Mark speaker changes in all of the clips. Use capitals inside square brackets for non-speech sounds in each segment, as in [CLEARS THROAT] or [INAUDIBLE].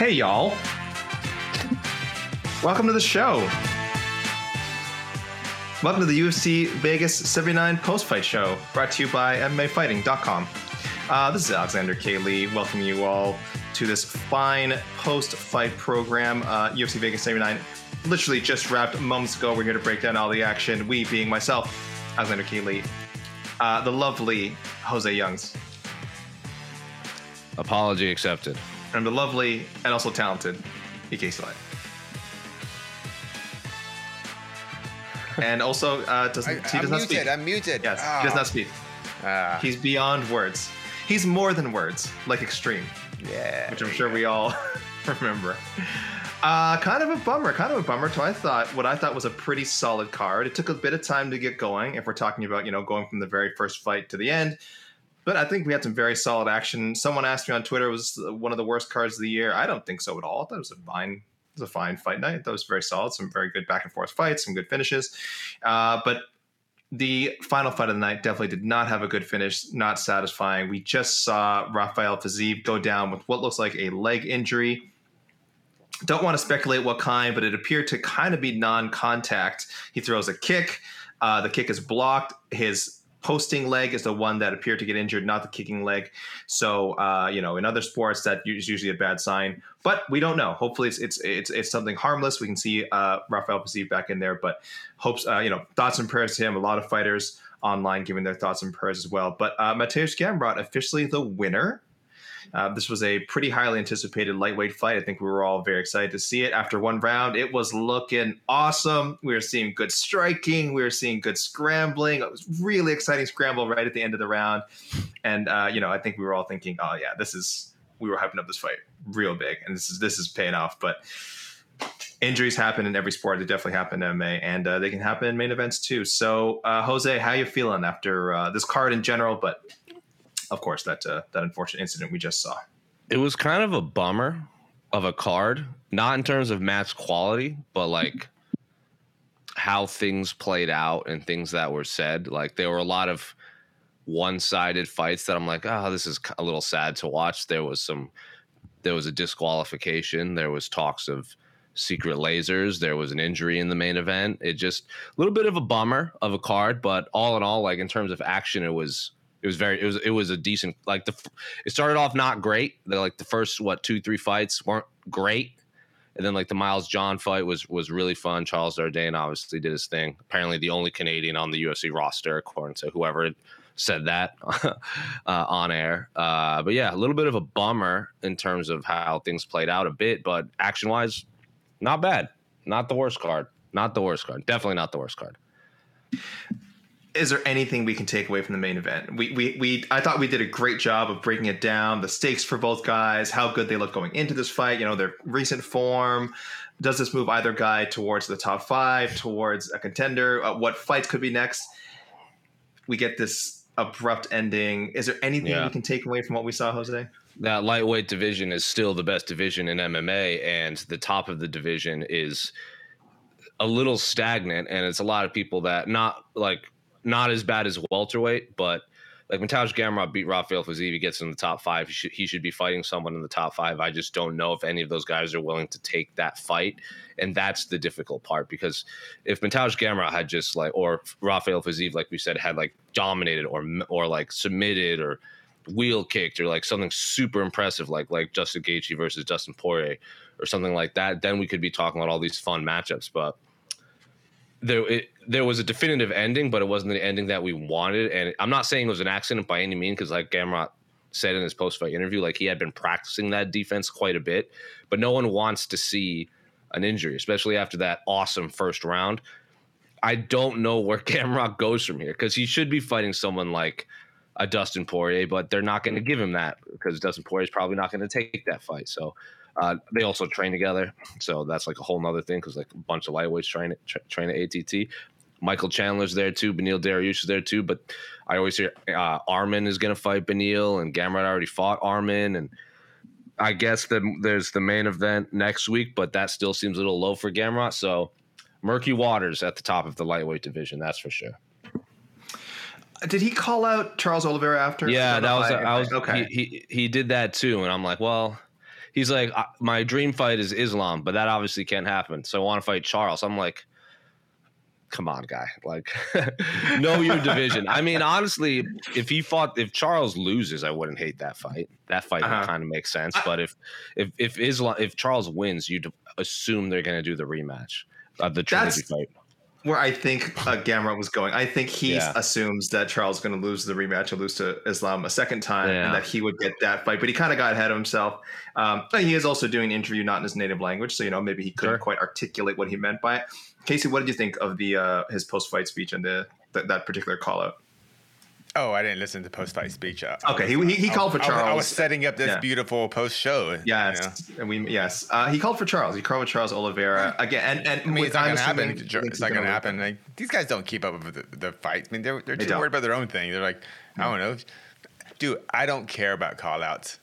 Speaker 1: Hey, y'all. Welcome to the show. Welcome to the UFC Vegas 79 post fight show brought to you by MMAfighting.com. Uh, this is Alexander K. Lee welcoming you all to this fine post fight program. Uh, UFC Vegas 79 literally just wrapped moments ago. We're here to break down all the action. We being myself, Alexander K. Lee, uh, the lovely Jose Youngs,
Speaker 2: Apology accepted.
Speaker 1: And the lovely and also talented EK Slide. And also, uh, doesn't,
Speaker 3: I,
Speaker 1: he does not
Speaker 3: muted.
Speaker 1: speak.
Speaker 3: I'm muted.
Speaker 1: Yes,
Speaker 3: Ah.
Speaker 1: he does not speak.
Speaker 3: Ah.
Speaker 1: He's beyond words. He's more than words, like extreme,
Speaker 3: yeah.
Speaker 1: which I'm sure we all [LAUGHS] remember. Uh, kind of a bummer, kind of a bummer. So I thought what I thought was a pretty solid card. It took a bit of time to get going. If we're talking about you know going from the very first fight to the end, but I think we had some very solid action. Someone asked me on Twitter was one of the worst cards of the year. I don't think so at all. It was a fine, it was a fine fight night. That was very solid. Some very good back and forth fights, some good finishes. Uh, but the final fight of the night definitely did not have a good finish, not satisfying. We just saw Rafael Fiziev go down with what looks like a leg injury. Don't want to speculate what kind, but it appeared to kind of be non-contact. He throws a kick. Uh, the kick is blocked. His posting leg is the one that appeared to get injured, not the kicking leg. So, uh, you know, in other sports, that is usually a bad sign. But we don't know. Hopefully, it's it's it's, it's something harmless. We can see uh, Rafael Fiziev back in there. But hopes, uh, you know, thoughts and prayers to him. A lot of fighters online giving their thoughts and prayers as well. But uh, Mateusz Gamrot officially the winner. Uh, this was a pretty highly anticipated lightweight fight. I think we were all very excited to see it. After one round, it was looking awesome. We were seeing good striking. We were seeing good scrambling. It was really exciting scramble right at the end of the round. And uh, you know, I think we were all thinking, "Oh yeah, this is." We were hyping up this fight real big, and this is this is paying off. But injuries happen in every sport. They definitely happen in MMA, and uh, they can happen in main events too. So, uh, Jose, how you feeling after uh, this card in general, but of course that uh, that unfortunate incident we just saw.
Speaker 2: It was kind of a bummer of a card, not in terms of match quality, but like how things played out and things that were said. Like there were a lot of one-sided fights that I'm like, oh, this is a little sad to watch. There was some, there was a disqualification. There was talks of secret lasers. There was an injury in the main event. It just a little bit of a bummer of a card, but all in all, like in terms of action, it was it was very it was it was a decent like the it started off not great. The, like the first what two three fights weren't great, and then like the Miles John fight was was really fun. Charles Jourdain obviously did his thing. Apparently the only Canadian on the UFC roster according to whoever said that [LAUGHS] uh, on air. Uh, but yeah, a little bit of a bummer in terms of how things played out a bit, but action wise, not bad. Not the worst card. Not the worst card. Definitely not the worst card.
Speaker 1: Is there anything we can take away from the main event? We, we, we, I thought we did a great job of breaking it down. The stakes for both guys, how good they look going into this fight. You know, their recent form. Does this move either guy towards the top five, towards a contender? Uh, what fights could be next? We get this abrupt ending. Is there anything
Speaker 2: Yeah.
Speaker 1: we can take away from what we saw, Jose?
Speaker 2: that lightweight division is still the best division in MMA, and the top of the division is a little stagnant, and it's a lot of people that not like not as bad as welterweight, but like Mateusz Gamrot beat Rafael Fiziev, he gets in the top five. He should, he should be fighting someone in the top five. I just don't know if any of those guys are willing to take that fight, and that's the difficult part. Because if Mateusz Gamrot had just like, or Rafael Fiziev, like we said, had like dominated or or like submitted or wheel kicked or like something super impressive, like like Justin Gaethje versus Dustin Poirier or something like that, then we could be talking about all these fun matchups. But there it, there was a definitive ending, but it wasn't the ending that we wanted. And I'm not saying it was an accident by any means, because like Gamrot said in his post fight interview, like he had been practicing that defense quite a bit. But no one wants to see an injury, especially after that awesome first round. I don't know where [LAUGHS] Gamrot goes from here because he should be fighting someone like a Dustin Poirier, but they're not going to give him that because Dustin Poirier is probably not going to take that fight. So uh, they also train together, so that's like a whole nother thing because like a bunch of lightweights train tra- train at ATT. Michael Chandler's there too. Beneil Dariush is there too. But I always hear uh, Arman is going to fight Beneil, and Gamrot already fought Arman, and I guess that there's the main event next week, but that still seems a little low for Gamrot. So murky waters at the top of the lightweight division, that's for sure.
Speaker 1: Did he call out Charles Oliveira after?
Speaker 2: Yeah, that was, I was
Speaker 1: okay.
Speaker 2: He, he he did that too, and I'm like, well, he's like, my dream fight is Islam, but that obviously can't happen. So I want to fight Charles. I'm like, come on, guy, like, [LAUGHS] know your division. I mean, honestly, if he fought, if Charles loses, I wouldn't hate that fight. That fight
Speaker 1: Uh-huh.
Speaker 2: kind of makes sense. But if if if Islam, if Charles wins, you'd assume they're going to do the rematch of the
Speaker 1: That's-
Speaker 2: fight.
Speaker 1: Where I think uh, Gamrot was going. I think he
Speaker 2: Yeah.
Speaker 1: assumes that Charles is going to lose the rematch and lose to Islam a second time,
Speaker 2: Yeah.
Speaker 1: and that he would get that fight. But he kind of got ahead of himself. Um, and he is also doing an interview not in his native language, so you know maybe he couldn't
Speaker 2: Sure.
Speaker 1: quite articulate what he meant by it. Casey, what did you think of the uh, his post fight speech and the that particular call out?
Speaker 3: Oh, I didn't listen to post fight speech. Uh,
Speaker 1: Okay, he, he, he
Speaker 3: I-
Speaker 1: called for Charles.
Speaker 3: I was setting up this
Speaker 1: Yeah.
Speaker 3: beautiful post show.
Speaker 1: Yes, and we yes uh, he called for Charles. He called for Charles Oliveira again, and and
Speaker 3: I mean, it's not gonna happen. It's not gonna happen. Like these guys don't keep up with the, the fights. I mean, they're they're
Speaker 1: They
Speaker 3: too
Speaker 1: don't.
Speaker 3: worried about their own thing. They're like, I don't know, dude. I don't care about call outs.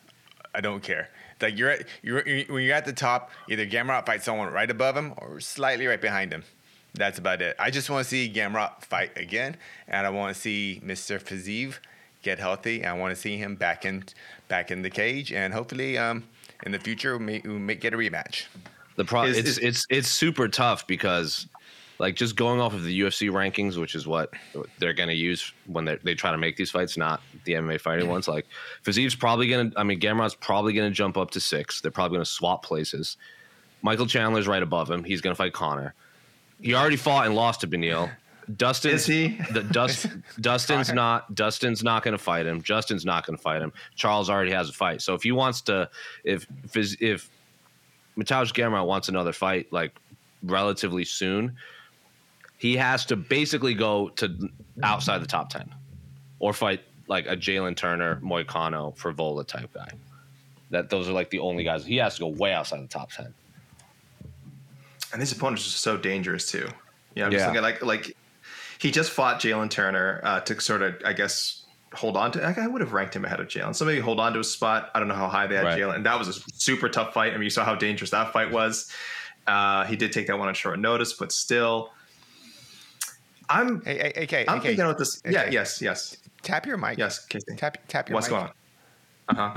Speaker 3: I don't care. Like you're at you're you- when you're at the top, either Gamrot fights someone right above him or slightly right behind him. That's about it. I just want to see Gamrot fight again, and I want to see Mr. Fiziev get healthy. I want to see him back in back in the cage, and hopefully, um, in the future, we may, we may get a rematch.
Speaker 2: The pro
Speaker 1: Is-
Speaker 2: it's
Speaker 1: is-
Speaker 2: it's it's super tough because like just going off of the UFC rankings, which is what they're going to use when they they try to make these fights, not the MMA fighting ones. Like Fiziev's probably going to, I mean, Gamrot's probably going to jump up to six. They're probably going to swap places. Michael Chandler's right above him. He's going to fight Conor. He already fought and lost to Beneil. Dustin
Speaker 1: Is he?
Speaker 2: The, Dust, [LAUGHS] Dustin's not. Dustin's not going to fight him. Justin's not going to fight him. Charles already has a fight. So if he wants to, if if, his- if Mateusz Gamrot wants another fight like relatively soon, he has to basically go to outside the top ten, or fight like a Jalen Turner, Moicano, Frevola type guy. That those are like the only guys. He has to go way outside the top ten.
Speaker 1: And his opponents are so dangerous too. Yeah, I'm just
Speaker 2: Yeah.
Speaker 1: thinking like like he just fought Jalen Turner uh, to sort of I guess hold on to. I I would have ranked him ahead of Jalen. Somebody hold on to his spot. I don't know how high they had
Speaker 2: Right.
Speaker 1: Jalen, and that was a super tough fight. I mean, you saw how dangerous that fight was. Uh, he did take that one on short notice, but still, I'm
Speaker 3: Hey, hey, okay,
Speaker 1: I'm
Speaker 3: okay.
Speaker 1: thinking about this. Yeah,
Speaker 3: Okay.
Speaker 1: yes, yes,
Speaker 3: Tap your mic.
Speaker 1: yes. Casey.
Speaker 3: Tap tap your mic.
Speaker 1: What's
Speaker 3: mic.
Speaker 1: going on? Uh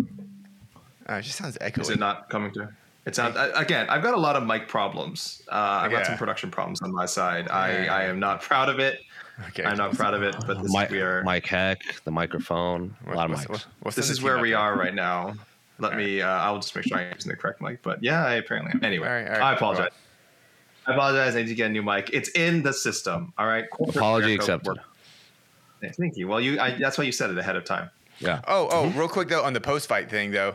Speaker 1: huh.
Speaker 3: Uh, it just sounds echoey.
Speaker 1: Is it not coming through? It's not. I- Again, I've got a lot of mic problems. Uh, I've got some production problems on my side. I,
Speaker 3: Yeah.
Speaker 1: I am not proud of it.
Speaker 3: Okay.
Speaker 1: I'm not proud of it, but [LAUGHS] this
Speaker 2: Mike,
Speaker 1: we are.
Speaker 2: Mike Heck, the microphone, a lot of
Speaker 3: What's-
Speaker 2: mics.
Speaker 3: what's- what's
Speaker 1: this is where we are right now. Let me. Uh, I'll just make sure I'm using the correct mic. But yeah, I apparently am. Anyway,
Speaker 3: All right, all right.
Speaker 1: I apologize. I apologize. I need to get a new mic. It's in the system. All right. Corporate
Speaker 2: Apology accepted.
Speaker 1: work- Thank you. Well, you. I, that's why you said it ahead of time.
Speaker 2: Yeah.
Speaker 3: Oh, oh,
Speaker 1: Mm-hmm.
Speaker 3: real quick though on the post fight thing though,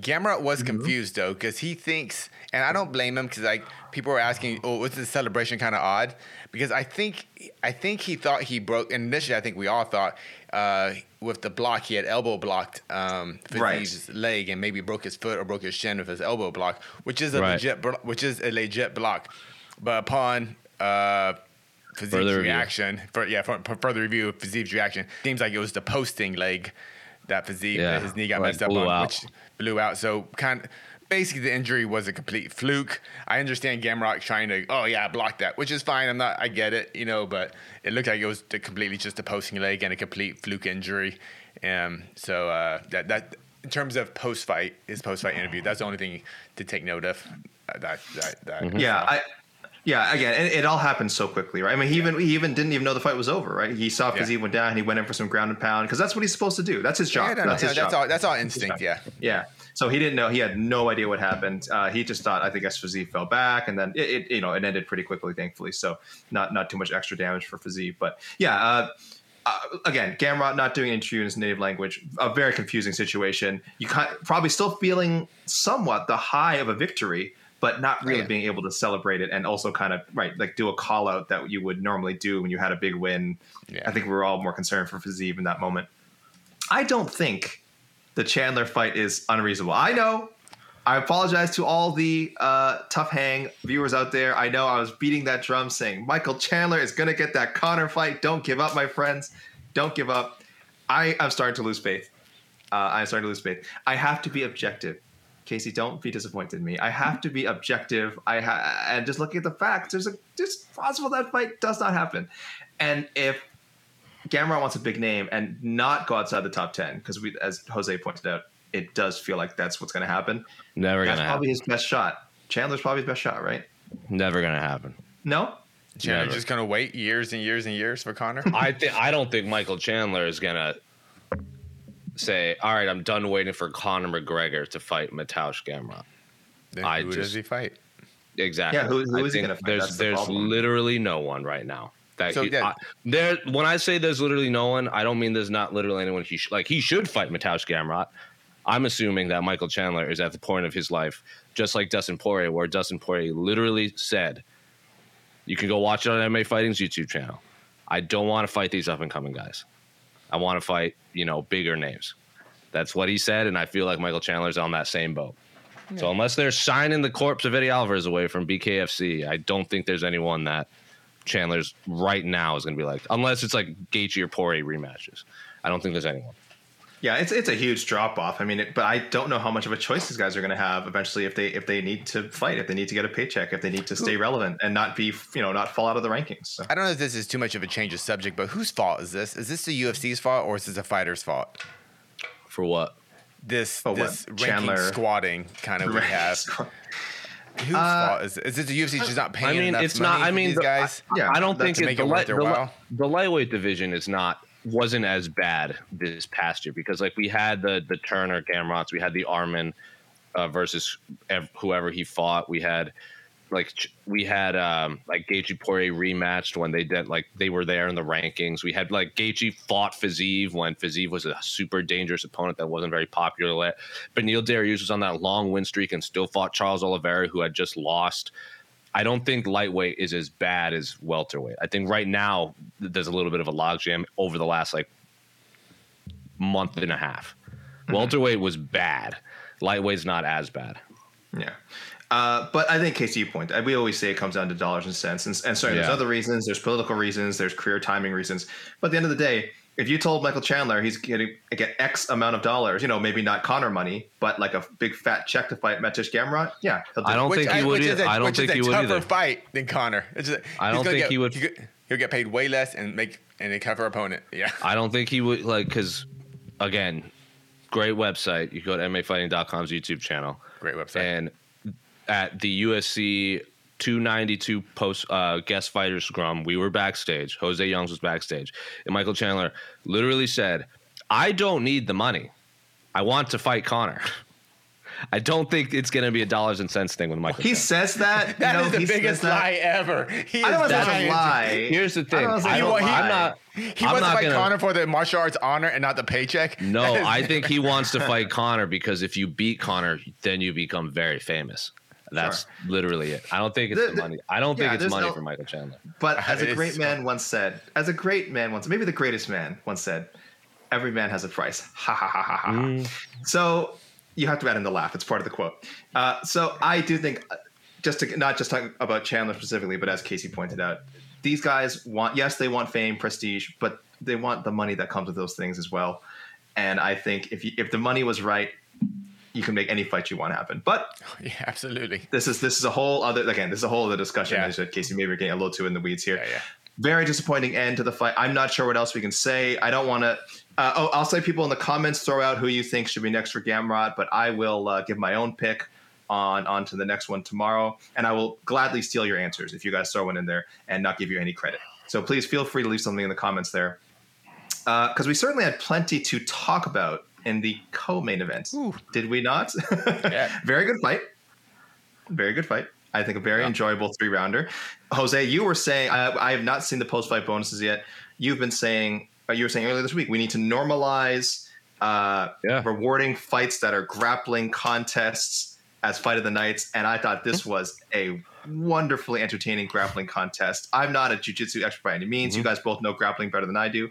Speaker 3: Gamrot was confused though because he thinks, and I don't blame him because like people were asking, oh, was the celebration kind of odd? Because I think I think he thought he broke. And initially, I think we all thought uh, with the block he had elbow blocked um,
Speaker 1: Right.
Speaker 3: Leg and maybe broke his foot or broke his shin with his elbow block, which is a
Speaker 2: Right.
Speaker 3: legit blo- which is a legit block. But upon uh, Fiziev's
Speaker 2: Further review.
Speaker 3: reaction, for, yeah, for, for further review of Fiziev's reaction, seems like it was the posting leg that Fiziev,
Speaker 2: Yeah,
Speaker 3: his knee got
Speaker 2: like
Speaker 3: messed up on,
Speaker 2: out.
Speaker 3: which blew out. So kind basically the injury was a complete fluke. I understand Gamrot trying to, oh yeah, block that, which is fine. I'm not, I get it, you know, but it looked like it was completely just a posting leg and a complete fluke injury. Um, so uh, that that in terms of post fight, his post fight interview, that's the only thing to take note of. Uh, that that, that
Speaker 4: Mm-hmm.
Speaker 1: Yeah, I. Yeah, again, it, it all happened so quickly, right? I mean, he even he even didn't even know the fight was over, right? He saw
Speaker 3: Yeah.
Speaker 1: Fiziev went down, he went in for some ground and pound because that's what he's supposed to do. That's his job.
Speaker 3: Yeah, no, no,
Speaker 1: that's
Speaker 3: yeah,
Speaker 1: his
Speaker 3: that's
Speaker 1: job.
Speaker 3: all. That's all instinct. Yeah.
Speaker 1: Yeah. So he didn't know. He had no idea what happened. Uh, he just thought, I think Fiziev fell back, and then it, it, you know, it ended pretty quickly, thankfully. So not not too much extra damage for Fiziev. But yeah, uh, uh, again, Gamrot not doing an interview in his native language, a very confusing situation. You probably still feeling somewhat the high of a victory, but not really
Speaker 3: Yeah.
Speaker 1: being able to celebrate it, and also kind of right like do a call out that you would normally do when you had a big win.
Speaker 3: Yeah.
Speaker 1: I think we were all more concerned for Fiziev in that moment. I don't think the Chandler fight is unreasonable. I know. I apologize to all the uh, tough hang viewers out there. I know I was beating that drum saying Michael Chandler is going to get that Conor fight. Don't give up, my friends. Don't give up. I am starting to lose faith. Uh, I'm starting to lose faith. I have to be objective. Casey, don't be disappointed in me. I have to be objective. I ha- and just looking at the facts, there's a there's possible that fight does not happen. And if Gamrot wants a big name and not go outside the top ten, because we, as Jose pointed out, it does feel like that's what's going to happen.
Speaker 2: Never
Speaker 1: That's
Speaker 2: gonna happen.
Speaker 1: probably his best shot. Chandler's probably his best shot, right?
Speaker 2: Never gonna happen.
Speaker 1: No,
Speaker 3: Chandler
Speaker 2: Never.
Speaker 3: just gonna wait years and years and years for Conor.
Speaker 2: I think I don't think Michael Chandler is gonna say, "All right, I'm done waiting for Conor McGregor to fight Mateusz Gamrot."
Speaker 3: then
Speaker 2: I
Speaker 3: who
Speaker 2: just-
Speaker 3: does he fight?
Speaker 2: Exactly.
Speaker 1: Yeah, who- who
Speaker 2: I
Speaker 1: is he gonna fight?
Speaker 2: There's
Speaker 1: That's the
Speaker 2: there's
Speaker 1: problem.
Speaker 2: literally no one right now. That
Speaker 3: So,
Speaker 2: he,
Speaker 3: yeah.
Speaker 2: I, there. When I say there's literally no one, I don't mean there's not literally anyone. He sh- like he should fight Mateusz Gamrot. I'm assuming that Michael Chandler is at the point of his life, just like Dustin Poirier, where Dustin Poirier literally said, "You can go watch it on MMA Fighting's YouTube channel. I don't want to fight these up and coming guys. I want to fight, you know, bigger names." That's what he said, and I feel like Michael Chandler's on that same boat. So unless they're signing the corpse of Eddie Alvarez away from BKFC, I don't think there's anyone that Chandler's right now is going to be like, unless it's like Gaethje or Poirier rematches. I don't think there's anyone.
Speaker 1: Yeah, it's it's a huge drop off. I mean, it, but I don't know how much of a choice these guys are going to have eventually if they if they need to fight, if they need to get a paycheck, if they need to stay relevant and not be you know not fall out of the rankings. So.
Speaker 3: I don't know if this is too much of a change of subject, but whose fault is this? Is this the UFC's fault or is this a fighter's fault?
Speaker 2: For what?
Speaker 3: This
Speaker 1: Oh, what?
Speaker 3: this ranking
Speaker 1: Chandler-
Speaker 3: squatting kind of we have. [LAUGHS] Whose uh, fault is it? Is it the UFC just not paying
Speaker 2: I mean,
Speaker 3: enough
Speaker 2: it's
Speaker 3: money
Speaker 2: not. I mean,
Speaker 3: these
Speaker 2: the-
Speaker 3: guys?
Speaker 2: I,
Speaker 1: Yeah,
Speaker 2: I don't think
Speaker 3: to
Speaker 2: it, the, light, the, the lightweight division is not wasn't as bad this past year because like we had the the Turner Gamrots, we had the Arman uh, versus ev- whoever he fought. We had like ch- we had um like Gaethje Poirier rematched when they did like they were there in the rankings. We had like Gaethje fought Fiziev when Fiziev was a super dangerous opponent that wasn't very popular. yet. But Neil Dariush was on that long win streak and still fought Charles Oliveira, who had just lost. I don't think lightweight is as bad as welterweight. I think right now there's a little bit of a logjam over the last like month and a half. Welterweight was bad. Lightweight's not as bad.
Speaker 1: Yeah. Uh, but I think Casey, you point. uh, We always say it comes down to dollars and cents, and, and sorry, there's other reasons. There's political reasons. There's career timing reasons. But at the end of the day, if you told Michael Chandler he's getting get X amount of dollars, you know, maybe not Conor money, but like a big fat check to fight Mateusz Gamrot, yeah, he'll do
Speaker 2: I don't
Speaker 3: Which,
Speaker 2: think
Speaker 3: I,
Speaker 2: he would
Speaker 3: which
Speaker 2: either.
Speaker 3: a,
Speaker 2: I don't
Speaker 3: which
Speaker 2: think
Speaker 3: is
Speaker 2: he would either.
Speaker 3: fight than Conor. It's just,
Speaker 2: I don't think
Speaker 3: get,
Speaker 2: he would-
Speaker 3: He'll get, paid way less and make and a tougher opponent. Yeah. [LAUGHS]
Speaker 2: I don't think he would like because again, great website. You go to MAFighting.com's YouTube channel.
Speaker 3: Great website.
Speaker 2: And at the UFC 292 post uh, guest fighter scrum, we were backstage. Jose Youngs was backstage, and Michael Chandler literally said, "I don't need the money. I want to fight Conor." [LAUGHS] I don't think it's going to be a dollars and cents thing with Michael.
Speaker 1: He
Speaker 2: Chandler.
Speaker 1: says that. [LAUGHS]
Speaker 3: That
Speaker 1: you know,
Speaker 3: is the biggest lie ever. He
Speaker 1: I don't know
Speaker 3: is
Speaker 1: that's
Speaker 3: dying
Speaker 1: a lie.
Speaker 2: Here's the thing.
Speaker 1: I don't know if
Speaker 2: I
Speaker 1: that's
Speaker 2: don't,
Speaker 1: a lie.
Speaker 2: I'm not.
Speaker 3: He
Speaker 2: I'm
Speaker 3: wants to fight
Speaker 2: gonna-
Speaker 3: Conor for the martial arts honor and not the paycheck.
Speaker 2: No, [LAUGHS] I think he wants to fight Conor because if you beat Conor, then you become very famous. That's literally it. I don't think it's
Speaker 1: The-
Speaker 2: the,
Speaker 1: the-
Speaker 2: money. I don't think
Speaker 1: yeah,
Speaker 2: it's
Speaker 1: there's
Speaker 2: money
Speaker 1: no-
Speaker 2: for Michael Chandler.
Speaker 1: But as a great man once said, as a great man once, maybe the greatest man once said, every man has a price. [LAUGHS] Ha ha ha ha ha.
Speaker 2: Mm.
Speaker 1: So you have to add in the laugh. It's part of the quote. Uh, so I do think, uh, just to not just talk about Chandler specifically, but as Casey pointed out, these guys want, yes, they want fame, prestige, but they want the money that comes with those things as well. And I think if you, if the money was right, you can make any fight you want happen. But [LAUGHS]
Speaker 3: Yeah, absolutely.
Speaker 1: this is this is a whole other again. This is a whole other discussion.
Speaker 3: Yeah.
Speaker 1: As Casey, maybe we're getting a little too in the weeds here.
Speaker 3: Yeah, yeah.
Speaker 1: Very disappointing end to the fight. I'm not sure what else we can say. I don't want to. Uh, oh, I'll say people in the comments throw out who you think should be next for Gamrot, but I will uh, give my own pick on on to the next one tomorrow, and I will gladly steal your answers if you guys throw one in there and not give you any credit. So please feel free to leave something in the comments there, because we certainly had plenty to talk about in the co-main event. Did we not? [LAUGHS]
Speaker 3: Yeah.
Speaker 1: Very good fight. Very good fight. I think a very enjoyable three rounder. Jose, you were saying I, I have not seen the post fight bonuses yet. You've been saying uh, you were saying earlier this week we need to normalize uh,
Speaker 2: Yeah.
Speaker 1: rewarding fights that are grappling contests as fight of the nights, and I thought this was a wonderfully entertaining grappling contest. I'm not a jujitsu expert by any means. You guys both know grappling better than I do.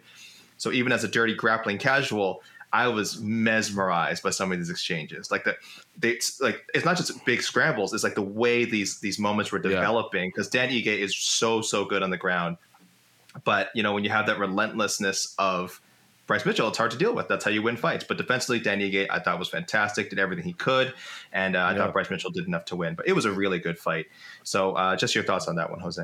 Speaker 1: So even as a dirty grappling casual, I was mesmerized by some of these exchanges. Like that, they, it's like it's not just big scrambles. It's like the way these these moments were developing. Because Dan Ige is so so good on the ground, but you know when you have that relentlessness of Bryce Mitchell, it's hard to deal with. That's how you win fights. But defensively, Dan Ige I thought was fantastic. Did everything he could, and uh, I
Speaker 2: Yeah.
Speaker 1: thought Bryce Mitchell did enough to win. But it was a really good fight. So uh, just your thoughts on that one, Jose.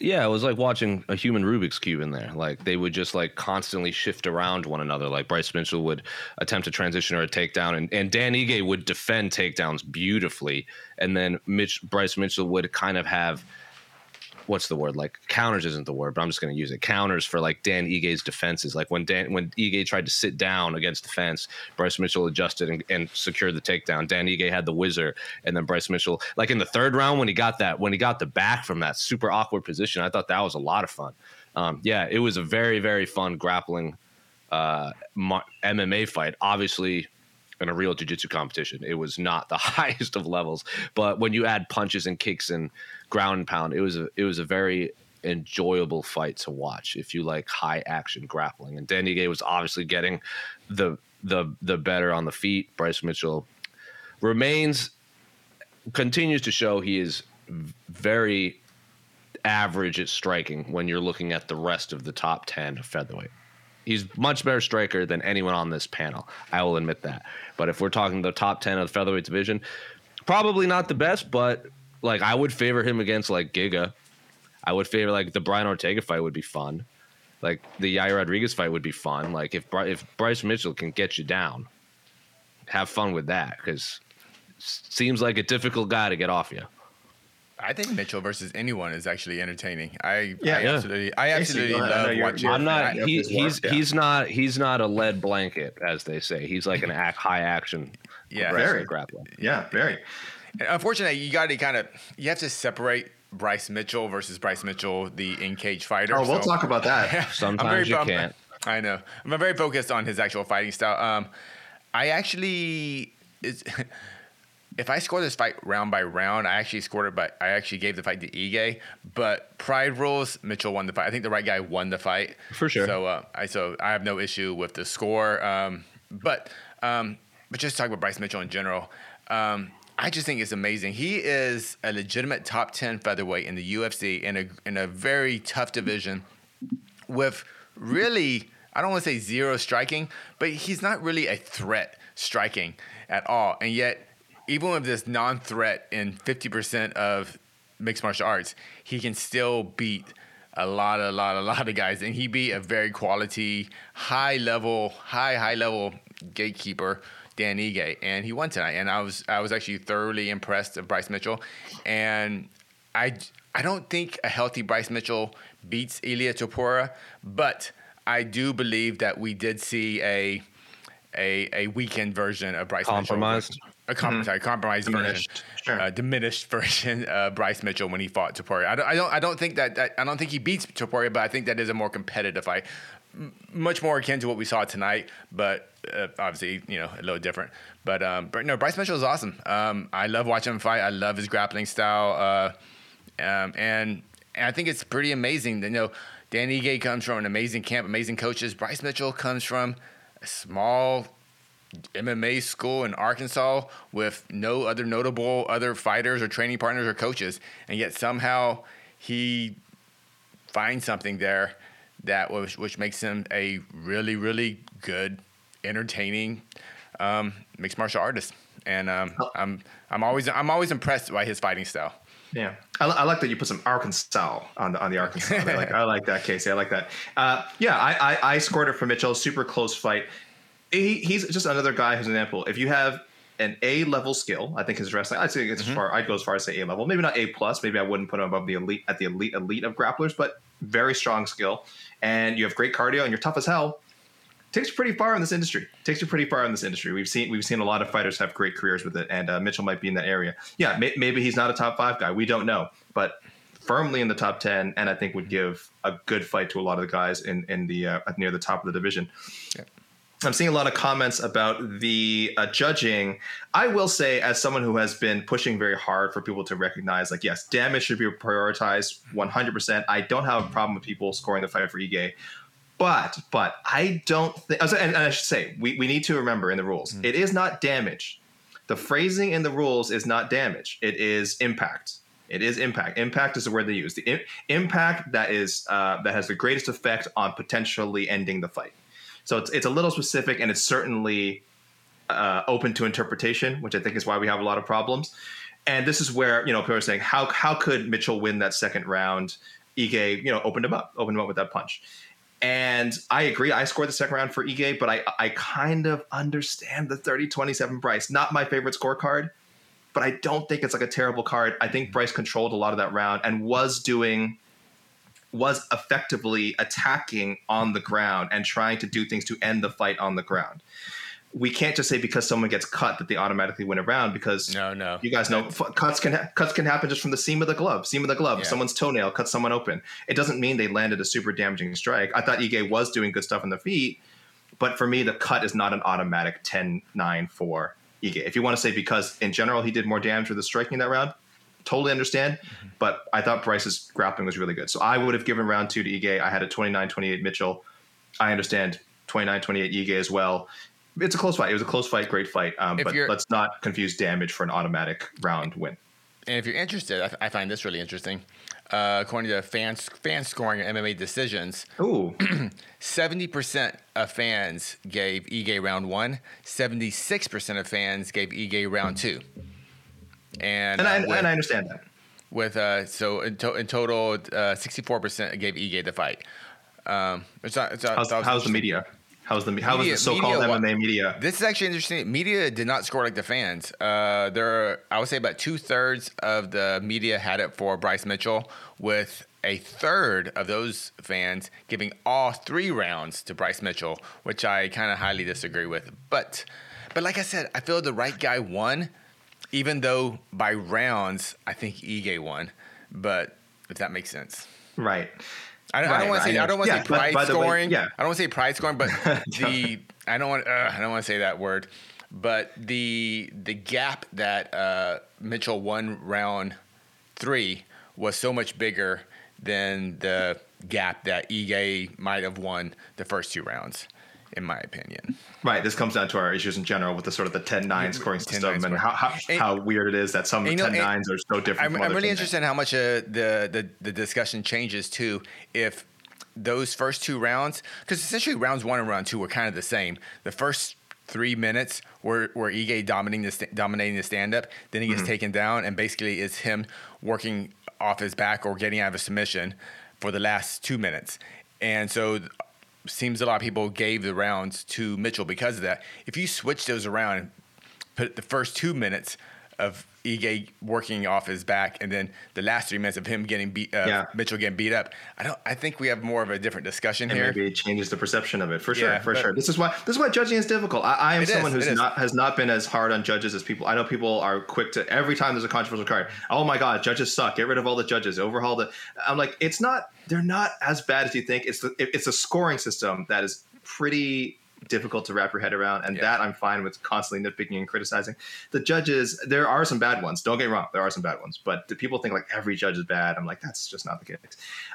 Speaker 2: Yeah, it was like watching a human Rubik's cube in there. Like they would just like constantly shift around one another. Like Bryce Mitchell would attempt a transition or a takedown, and, and Dan Ige would defend takedowns beautifully, and then Mitch Bryce Mitchell would kind of have what's the word? Like counters isn't the word but i'm just going to use it. Counters for like dan Ige's defenses. Like when dan when Ige tried to sit down against the fence bryce mitchell adjusted and, and secured the takedown. Dan Ige had the whizzer and then bryce mitchell like in the third round when he got that when he got the back from that super awkward position i thought that was a lot of fun. Um, yeah it was a very very fun grappling uh, mma fight. Obviously in a real jiu-jitsu competition. It was not the [LAUGHS] highest of levels, but when you add punches and kicks and ground and pound, it was a it was a very enjoyable fight to watch if you like high action grappling. And Dan Ige was obviously getting the the the better on the feet. Bryce Mitchell remains continues to show he is very average at striking when you're looking at the rest of the top 10 of featherweight. He's much better striker than anyone on this panel. I will admit that. But if we're talking the top 10 of the featherweight division, probably not the best, but like I would favor him against like Giga. I would favor like the Brian Ortega fight would be fun. Like the Yair Rodriguez fight would be fun. Like if if Bryce Mitchell can get you down, have fun with that because seems like a difficult guy to get off you.
Speaker 3: I think Mitchell versus anyone is actually entertaining. I,
Speaker 1: Yeah.
Speaker 3: I
Speaker 1: Yeah.
Speaker 3: absolutely, I absolutely.
Speaker 1: I know
Speaker 3: love
Speaker 1: you're-
Speaker 3: watching.
Speaker 1: you're-
Speaker 2: I'm not.
Speaker 1: fan
Speaker 2: He,
Speaker 1: his
Speaker 2: he's
Speaker 1: yeah.
Speaker 2: he's not he's not a lead blanket, as they say. He's like an act, high action.
Speaker 3: Yeah.
Speaker 1: Very.
Speaker 2: grappler.
Speaker 1: Yeah, very.
Speaker 3: And Unfortunately, you got to kind of you have to separate Bryce Mitchell versus Bryce Mitchell, the in cage fighter.
Speaker 1: Oh, we'll
Speaker 3: So-
Speaker 1: talk about that. [LAUGHS]
Speaker 3: I'm
Speaker 2: Sometimes you
Speaker 3: I'm-
Speaker 2: can't.
Speaker 3: I know. I'm very focused on his actual fighting style. Um, I actually, it's, [LAUGHS] if I score this fight round by round, I actually scored it, but I actually gave the fight to Ige. But pride rules, Mitchell won the fight. I think the right guy won the fight
Speaker 2: For sure.
Speaker 3: So uh, I so I have no issue with the score. Um, but um, but just talk about Bryce Mitchell in general. Um, I just think it's amazing. He is a legitimate top ten featherweight in the UFC in a in a very tough division with really, I don't want to say zero striking, but he's not really a threat striking at all. And yet, even with this non threat in 50% of mixed martial arts, he can still beat a lot, a lot, a lot of guys. And he beat a very quality, high level, high, high level gatekeeper. Dan Ige, and he won tonight, and I was I was actually thoroughly impressed of Bryce Mitchell, and I I don't think a healthy Bryce Mitchell beats Ilia Topuria, but I do believe that we did see a a, a weekend version of Bryce
Speaker 2: Compromised?
Speaker 3: Mitchell. A com- sorry, compromised
Speaker 1: Diminished,
Speaker 3: version,
Speaker 1: sure.
Speaker 3: uh, diminished [LAUGHS] version of Bryce Mitchell when he fought Topuria. I don't, I don't, I don't think that, that I don't think he beats Topuria, but I think that is a more competitive fight, M- much more akin to what we saw tonight. But uh, obviously, you know, a little different. But um, but no, Bryce Mitchell is awesome. Um, I love watching him fight. I love his grappling style. Uh, um, and and I think it's pretty amazing. that, You know, Dan Ige comes from an amazing camp, amazing coaches. Bryce Mitchell comes from a small MMA school in Arkansas with no other notable other fighters or training partners or coaches, and yet somehow he finds something there that was which makes him a really really good, entertaining um, mixed martial artist. and um,
Speaker 1: Oh.
Speaker 3: I'm I'm always I'm always impressed by his fighting style.
Speaker 1: Yeah, I, I like that you put some Arkansas on the on the Arkansas. I like I like that, Casey. I like that. Uh, yeah, I, I I scored it for Mitchell. Super close fight. He, he's just another guy who's an example. If you have an A level skill, I think his wrestling. I'd say it's as far. I'd go as far as say A level. Maybe not A plus. Maybe I wouldn't put him above the elite at the elite elite of grapplers, but very strong skill. And you have great cardio, and you're tough as hell. Takes you pretty far in this industry. Takes you pretty far in this industry. We've seen we've seen a lot of fighters have great careers with it, and uh, Mitchell might be in that area. Yeah, may, maybe he's not a top five guy. We don't know, but firmly in the top ten, and I think would give a good fight to a lot of the guys in in the uh, near the top of the division. I'm seeing a lot of comments about the uh, judging. I will say, as someone who has been pushing very hard for people to recognize, like, yes, damage should be prioritized 100%. I don't have a problem with people scoring the fight for Ige. But, but I don't think, and and I should say, we, we need to remember in the rules, it is not damage. The phrasing in the rules is not damage, it is impact. It is impact. Impact is the word they use. The im- impact that is uh, that has the greatest effect on potentially ending the fight. So it's it's a little specific, and it's certainly uh, open to interpretation, which I think is why we have a lot of problems. And this is where you know people are saying how how could Mitchell win that second round? Ige, you know, opened him up, opened him up with that punch. And I agree. I scored the second round for Ige, but I I kind of understand the 30-27 Bryce. Not my favorite scorecard, but I don't think it's like a terrible card. I think Bryce controlled a lot of that round and was doing was effectively attacking on the ground and trying to do things to end the fight on the ground. We can't just say because someone gets cut that they automatically win a round because
Speaker 3: No, no.
Speaker 1: you guys know f- cuts can ha- cuts can happen just from the seam of the glove, seam of the glove.
Speaker 3: Yeah.
Speaker 1: Someone's toenail cuts someone open. It doesn't mean they landed a super damaging strike. I thought Ige was doing good stuff on the feet, but for me, the cut is not an automatic 10-9 for Ige. If you want to say because in general he did more damage with the striking that round, totally understand.
Speaker 3: Mm-hmm.
Speaker 1: But I thought Bryce's grappling was really good. So I would have given round two to Ige. I had a 29-28 Mitchell. I understand 29-28 Ige as well. It's a close fight. It was a close fight, great fight. Um, but let's not confuse damage for an automatic round win.
Speaker 3: And if you're interested, I, I find this really interesting. Uh, according to fans, fan scoring and MMA decisions,
Speaker 1: Ooh, [CLEARS THROAT]
Speaker 3: 70% of fans gave Ige round one, 76% of fans gave Ige round two. And,
Speaker 1: and I,
Speaker 3: uh, with,
Speaker 1: and I understand that.
Speaker 3: with uh, so in, to- in total, uh, 64% gave Ige the fight. Um, it's not, it's not,
Speaker 1: How's, how's the media? How's the how was
Speaker 3: Media-
Speaker 1: the so-called
Speaker 3: media
Speaker 1: MMA media?
Speaker 3: This is actually interesting. Media did not score like the fans. Uh, there, are, I would say, about two thirds of the media had it for Bryce Mitchell, with a third of those fans giving all three rounds to Bryce Mitchell, which I kind of highly disagree with. But, but like I said, I feel the right guy won, even though by rounds I think Ige won. But if that makes sense.
Speaker 1: Right.
Speaker 3: I don't, I don't want to say
Speaker 1: I
Speaker 3: don't want to say
Speaker 1: Yeah, but
Speaker 3: pride
Speaker 1: the way,
Speaker 3: scoring.
Speaker 1: yeah.
Speaker 3: I don't want to say pride scoring, but [LAUGHS] the I don't want uh, I don't want to say that word. But the the gap that uh, Mitchell won round three was so much bigger than the gap that Ige might have won the first two rounds, in my opinion.
Speaker 1: Right. This comes down to our issues in general with the sort of the 10-9 scoring
Speaker 3: 10-9
Speaker 1: system and
Speaker 3: scoring.
Speaker 1: how, how,
Speaker 3: And-
Speaker 1: how weird it is that some
Speaker 3: And you know,
Speaker 1: 10-9s are so different
Speaker 3: I'm, I'm really
Speaker 1: 10-9s.
Speaker 3: interested in how much uh, the, the the discussion changes too if those first two rounds, because essentially rounds one and round two were kind of the same. The first three minutes were were Ige dominating the dominating the stand up, then he
Speaker 1: Mm-hmm.
Speaker 3: gets taken down, and basically it's him working off his back or getting out of a submission for the last two minutes, and so. Seems a lot of people gave the rounds to Mitchell because of that. If you switch those around put the first two minutes of Ige working off his back, and then the last three minutes of him getting beat, uh,
Speaker 1: Yeah.
Speaker 3: Mitchell getting beat up. I don't. I think we have more of a different discussion
Speaker 1: and
Speaker 3: here.
Speaker 1: maybe it changes the perception of it for sure
Speaker 3: Yeah,
Speaker 1: for sure this is why this is why judging is difficult i, I am
Speaker 3: It is,
Speaker 1: someone who's not has not been as hard on judges as people i know people are quick to every time there's a controversial card oh my god judges suck get rid of all the judges overhaul the i'm like it's not they're not as bad as you think it's the, it- it's a scoring system that is pretty difficult to wrap your head around and
Speaker 3: Yeah.
Speaker 1: that i'm fine with constantly nitpicking and criticizing. The judges there are some bad ones. Don't get me wrong there are some bad ones but do people think like every judge is bad. I'm like that's just not the case.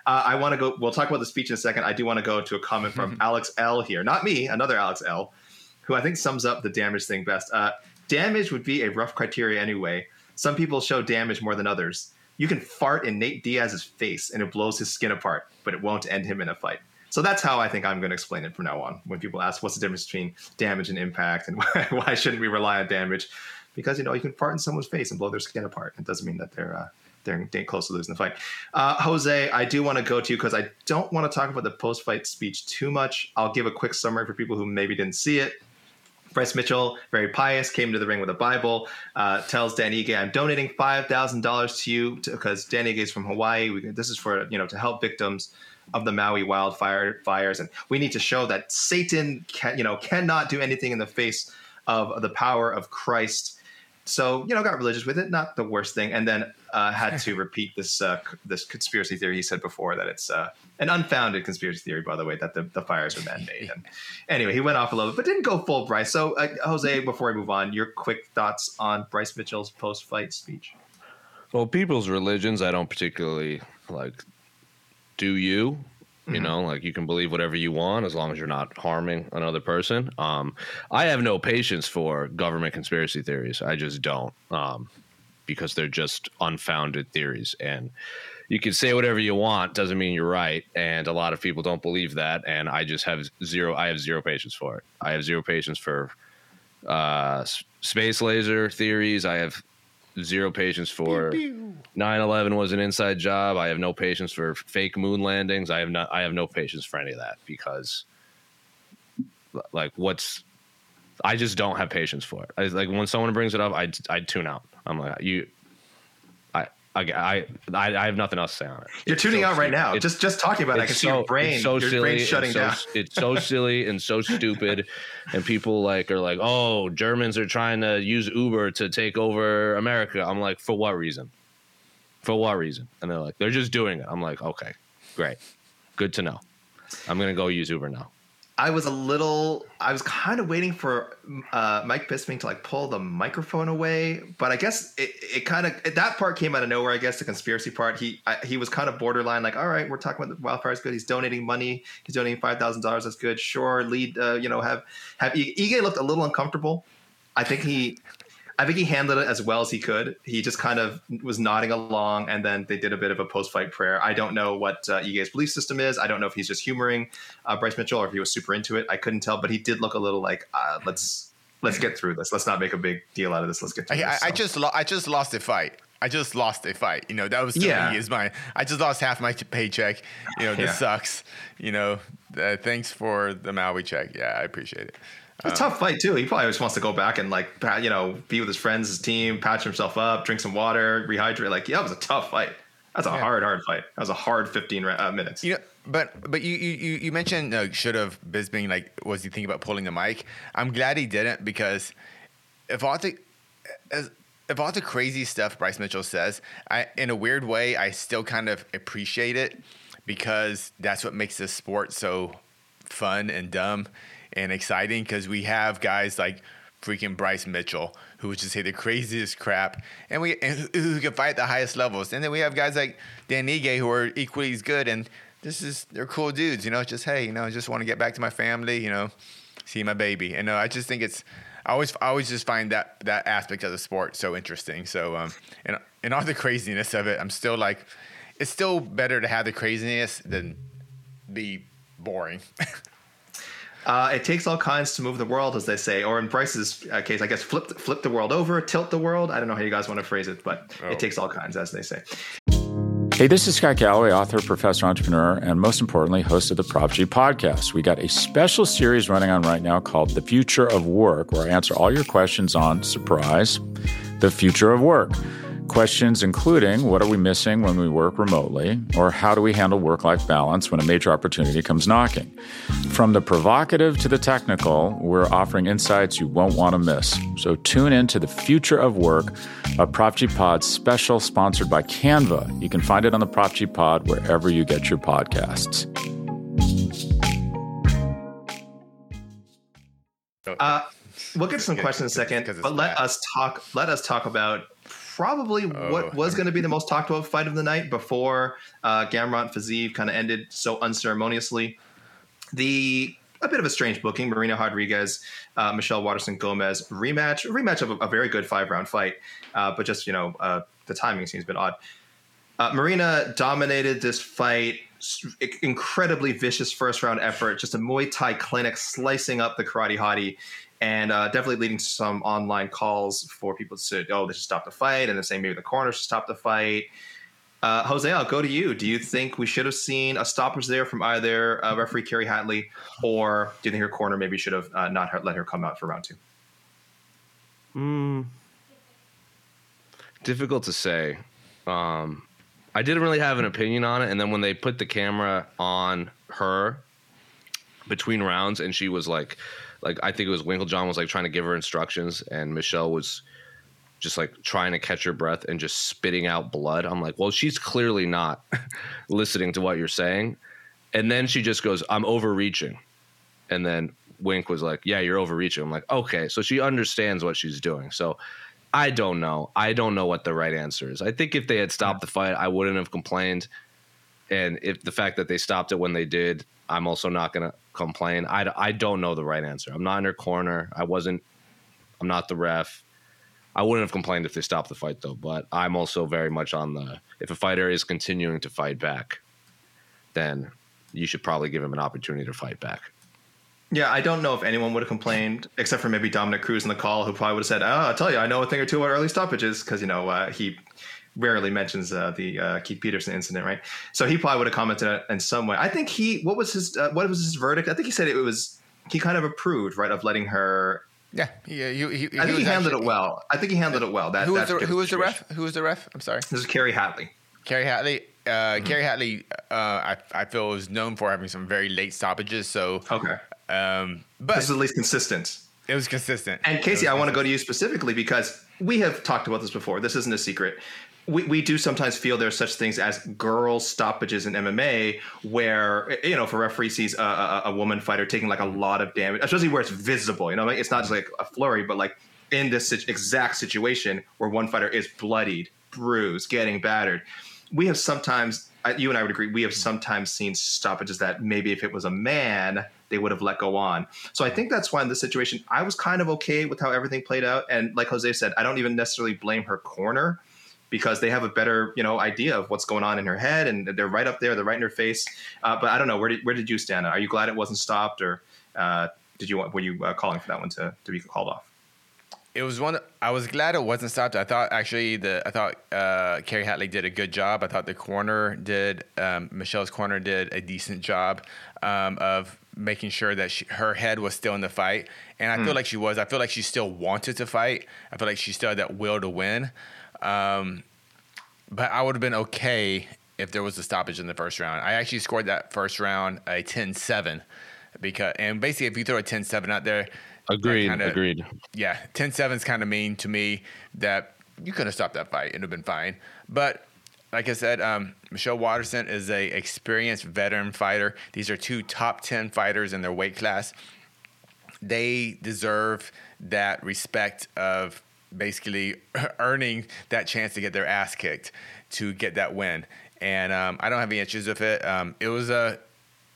Speaker 1: Uh, i want to go we'll talk about the speech in a second. I do want to go to a comment from [LAUGHS] alex l here. Not me another alex l who i think sums up the damage thing best. Uh, damage would be a rough criteria anyway. Some people show damage more than others. You can fart in nate diaz's face and it blows his skin apart but it won't end him in a fight so that's how I think I'm going to explain it from now on. When people ask what's the difference between damage and impact and [LAUGHS] why, why shouldn't we rely on damage, because you know you can fart in someone's face and blow their skin apart. It doesn't mean that they're uh, they're close to losing the fight. Uh, Jose, I do want to go to you because I don't want to talk about the post fight speech too much. I'll give a quick summary for people who maybe didn't see it. Bryce Mitchell, very pious, came to the ring with a Bible, uh, tells Dan Ige, "I'm donating five thousand dollars to you because Dan Ige is from Hawaii. We, this is for you know to help victims of the Maui wildfire fires, and we need to show that Satan can, you know cannot do anything in the face of the power of Christ." So you know, got religious with it, not the worst thing, and then uh, had to [LAUGHS] repeat this uh, this conspiracy theory he said before that it's uh, an unfounded conspiracy theory, by the way, that the, the fires are man made. And anyway, he went off a little bit, but didn't go full Bryce. So uh, Jose, before we move on, your quick thoughts on Bryce Mitchell's post fight speech.
Speaker 2: Well, people's religions, I don't particularly like. Do you? You
Speaker 1: Mhm.
Speaker 2: know, like you can believe whatever you want as long as you're not harming another person. Um, I have no patience for government conspiracy theories. I just don't, um, because they're just unfounded theories. And you can say whatever you want, doesn't mean you're right. And a lot of people don't believe that. And I just have zero. I have zero patience for it. I have zero patience for uh, space laser theories. I have zero patience for 9/11 was an inside job. I have no patience for fake moon landings. I have not. I have no patience for any of that because, like, what's I just don't have patience for it. I, like when someone brings it up, I I tune out. I'm like you. I I I have nothing else to say on it.
Speaker 1: You're
Speaker 2: It's
Speaker 1: tuning
Speaker 2: so
Speaker 1: out right
Speaker 2: stupid.
Speaker 1: now.
Speaker 2: It's-
Speaker 1: Just just talking about it, I can
Speaker 2: it's
Speaker 1: see your brain,
Speaker 2: so
Speaker 1: your
Speaker 2: silly
Speaker 1: brain shutting
Speaker 2: so-
Speaker 1: down.
Speaker 2: It's so silly and so stupid, and people like are like, "Oh, Germans are trying to use Uber to take over America." I'm like, "For what reason? For what reason?" And they're like, "They're just doing it." I'm like, "Okay, great, good to know. I'm gonna go use Uber now."
Speaker 1: I was a little, I was kind of waiting for uh, Mike Bisping to like pull the microphone away, but I guess it, it kind of that part came out of nowhere. I guess the conspiracy part, he I, he was kind of borderline, like, all right, we're talking about the wildfires, good. He's donating money, he's donating five thousand dollars. That's good. Sure, lead, uh, you know, have have Ige looked a little uncomfortable. I think he. I think he handled it as well as he could. He just kind of was nodding along, and then they did a bit of a post-fight prayer. I don't know what uh, Ige's belief system is. I don't know if he's just humoring uh, Bryce Mitchell or if he was super into it. I couldn't tell, but he did look a little like, uh, let's let's get through this. Let's not make a big deal out of this. Let's get through
Speaker 3: I, I,
Speaker 1: this.
Speaker 3: I
Speaker 1: So-
Speaker 3: just lo- I just lost a fight. I just lost a fight. You know that was
Speaker 1: Yeah.
Speaker 3: yeah. is mine. I just lost half my paycheck. You know this
Speaker 1: Yeah.
Speaker 3: sucks. You know, uh, thanks for the Maui check. Yeah, I appreciate it.
Speaker 1: It's a tough fight too. He probably just wants to go back and like you know be with his friends, his team, patch himself up, drink some water, rehydrate. Like yeah, it was a tough fight. That's a
Speaker 3: Yeah.
Speaker 1: hard, hard fight. That was a hard 15 uh, minutes.
Speaker 3: You know, but but you you you- you mentioned uh, should have Bisping like was he thinking about pulling the mic? I'm glad he didn't because if all the as if all the crazy stuff Bryce Mitchell says, I in a weird way I still kind of appreciate it because that's what makes this sport so fun and dumb and exciting because we have guys like freaking Bryce Mitchell who would just say the craziest crap and we and who, can fight the highest levels. And then we have guys like Dan Ige who are equally as good and this is they're cool dudes you know just hey you know I just want to get back to my family you know see my baby. And uh, I just think it's I always I always just find that that aspect of the sport so interesting. So um and and all the craziness of it I'm still like it's still better to have the craziness than be boring [LAUGHS]
Speaker 1: Uh, it takes all kinds to move the world, as they say, or in Bryce's uh, case, I guess flip flip the world over, tilt the world. I don't know how you guys want to phrase it, but
Speaker 3: Oh.
Speaker 1: it takes all kinds, as they say.
Speaker 4: Hey, this is Scott Galloway, author, professor, entrepreneur, and most importantly, host of the Prop G podcast. We got a special series running on right now called The Future of Work, where I answer all your questions on surprise, the future of work. Questions including what are we missing when we work remotely, or how do we handle work life balance when a major opportunity comes knocking? From the provocative to the technical, we're offering insights you won't want to miss. So tune in to the future of work, a Prop G Pod special sponsored by Canva. You can find it on the Prop G Pod wherever you get your podcasts.
Speaker 1: Uh, we'll get to some questions in a second, but let us talk. Let us talk about probably
Speaker 3: Oh.
Speaker 1: what was going to be the [LAUGHS] most talked about fight of the night before uh, Gamrot Fiziev kind of ended so unceremoniously. The a bit of a strange booking: Marina Rodriguez, uh, Michelle Waterson Gomez rematch, a rematch of a, a very good five round fight, uh, but just you know uh, the timing seems a bit odd. Uh, Marina dominated this fight. Incredibly vicious first round effort. Just a Muay Thai clinic, slicing up the karate hottie, and uh, definitely leading to some online calls for people to say, "Oh, they should stop the fight," and then saying maybe the corner should stop the fight. Uh, Jose, I'll go to you. Do you think we should have seen a stoppage there from either uh, referee Kerry Hatley, or do you think her corner maybe should have uh, not let her come out for round two?
Speaker 2: difficult to say. Um, I didn't really have an opinion on it, and then when they put the camera on her between rounds, and she was like, like I think it was Winkeljohn was like trying to give her instructions, and Michelle was just like trying to catch her breath and just spitting out blood. I'm like, well, she's clearly not [LAUGHS] listening to what you're saying. And then she just goes, I'm overreaching. And then Wink was like, Yeah, you're overreaching. I'm like, Okay. So she understands what she's doing. So I don't know. I don't know what the right answer is. I think if they had stopped the fight, I wouldn't have complained. And if the fact that they stopped it when they did, I'm also not going to complain. I, I don't know the right answer. I'm not in her corner. I wasn't, I'm not the ref. I wouldn't have complained if they stopped the fight though, but I'm also very much on the if a fighter is continuing to fight back, then you should probably give him an opportunity to fight back.
Speaker 1: Yeah, I don't know if anyone would have complained, except for maybe Dominick Cruz in the call, who probably would have said, "Oh, I'll tell you, I know a thing or two about early stoppages," because you know uh, he rarely mentions uh, the uh, Keith Peterson incident, right? So he probably would have commented in some way. I think he, what was his, uh, what was his verdict? I think he said it was he kind of approved, right, of letting her.
Speaker 3: Yeah, yeah. He, he,
Speaker 1: I think he, handled
Speaker 3: actually-
Speaker 1: it well. I think he handled it well. That
Speaker 3: Who was
Speaker 1: that
Speaker 3: the Who was the ref? Who was the ref? I'm sorry.
Speaker 1: This is Kerry Hatley.
Speaker 3: Kerry Hatley. Uh, Kerry Hatley. Uh, I I feel is known for having some very late stoppages. So,
Speaker 1: Okay,
Speaker 3: um, but
Speaker 1: this is at least consistent.
Speaker 3: it was consistent.
Speaker 1: And Casey, I want to go to you specifically because we have talked about this before. This isn't a secret. We, we do sometimes feel there's such things as girl stoppages in MMA where, you know, if a referee sees a, a, a woman fighter taking like a lot of damage, especially where it's visible, you know, like it's not just like a flurry, but like in this exact situation where one fighter is bloodied, bruised, getting battered. We have sometimes, you and I would agree, we have sometimes seen stoppages that maybe if it was a man, they would have let go on. So I think that's why in this situation, I was kind of okay with how everything played out. And like Jose said, I don't even necessarily blame her corner because they have a better, you know, idea of what's going on in her head, and they're right up there, they're right in her face. Uh, but I don't know, where did where did you stand? Are you glad it wasn't stopped, or uh, did you want were you uh, calling for that one to to be called off?
Speaker 3: It was one. I was glad it wasn't stopped. I thought actually the I thought uh, Kerry Hatley did a good job. I thought the corner did um, Michelle's corner did a decent job um, of making sure that she, her head was still in the fight, and I feel like she was. I feel like she still wanted to fight. I feel like she still had that will to win. Um, but I would have been okay if there was a stoppage in the first round. I actually scored that first round a 10-7 because and basically if you throw a 10-7 out there,
Speaker 2: Agreed.
Speaker 3: kinda-
Speaker 2: agreed.
Speaker 3: yeah, 10 7 is kind of mean to me that you could have stopped that fight. It would have been fine. But like I said, um, Michelle Waterson is a experienced veteran fighter. These are two top 10 fighters in their weight class. They deserve that respect of basically [LAUGHS] earning that chance to get their ass kicked to get that win. And um, I don't have any issues with it. Um, it was a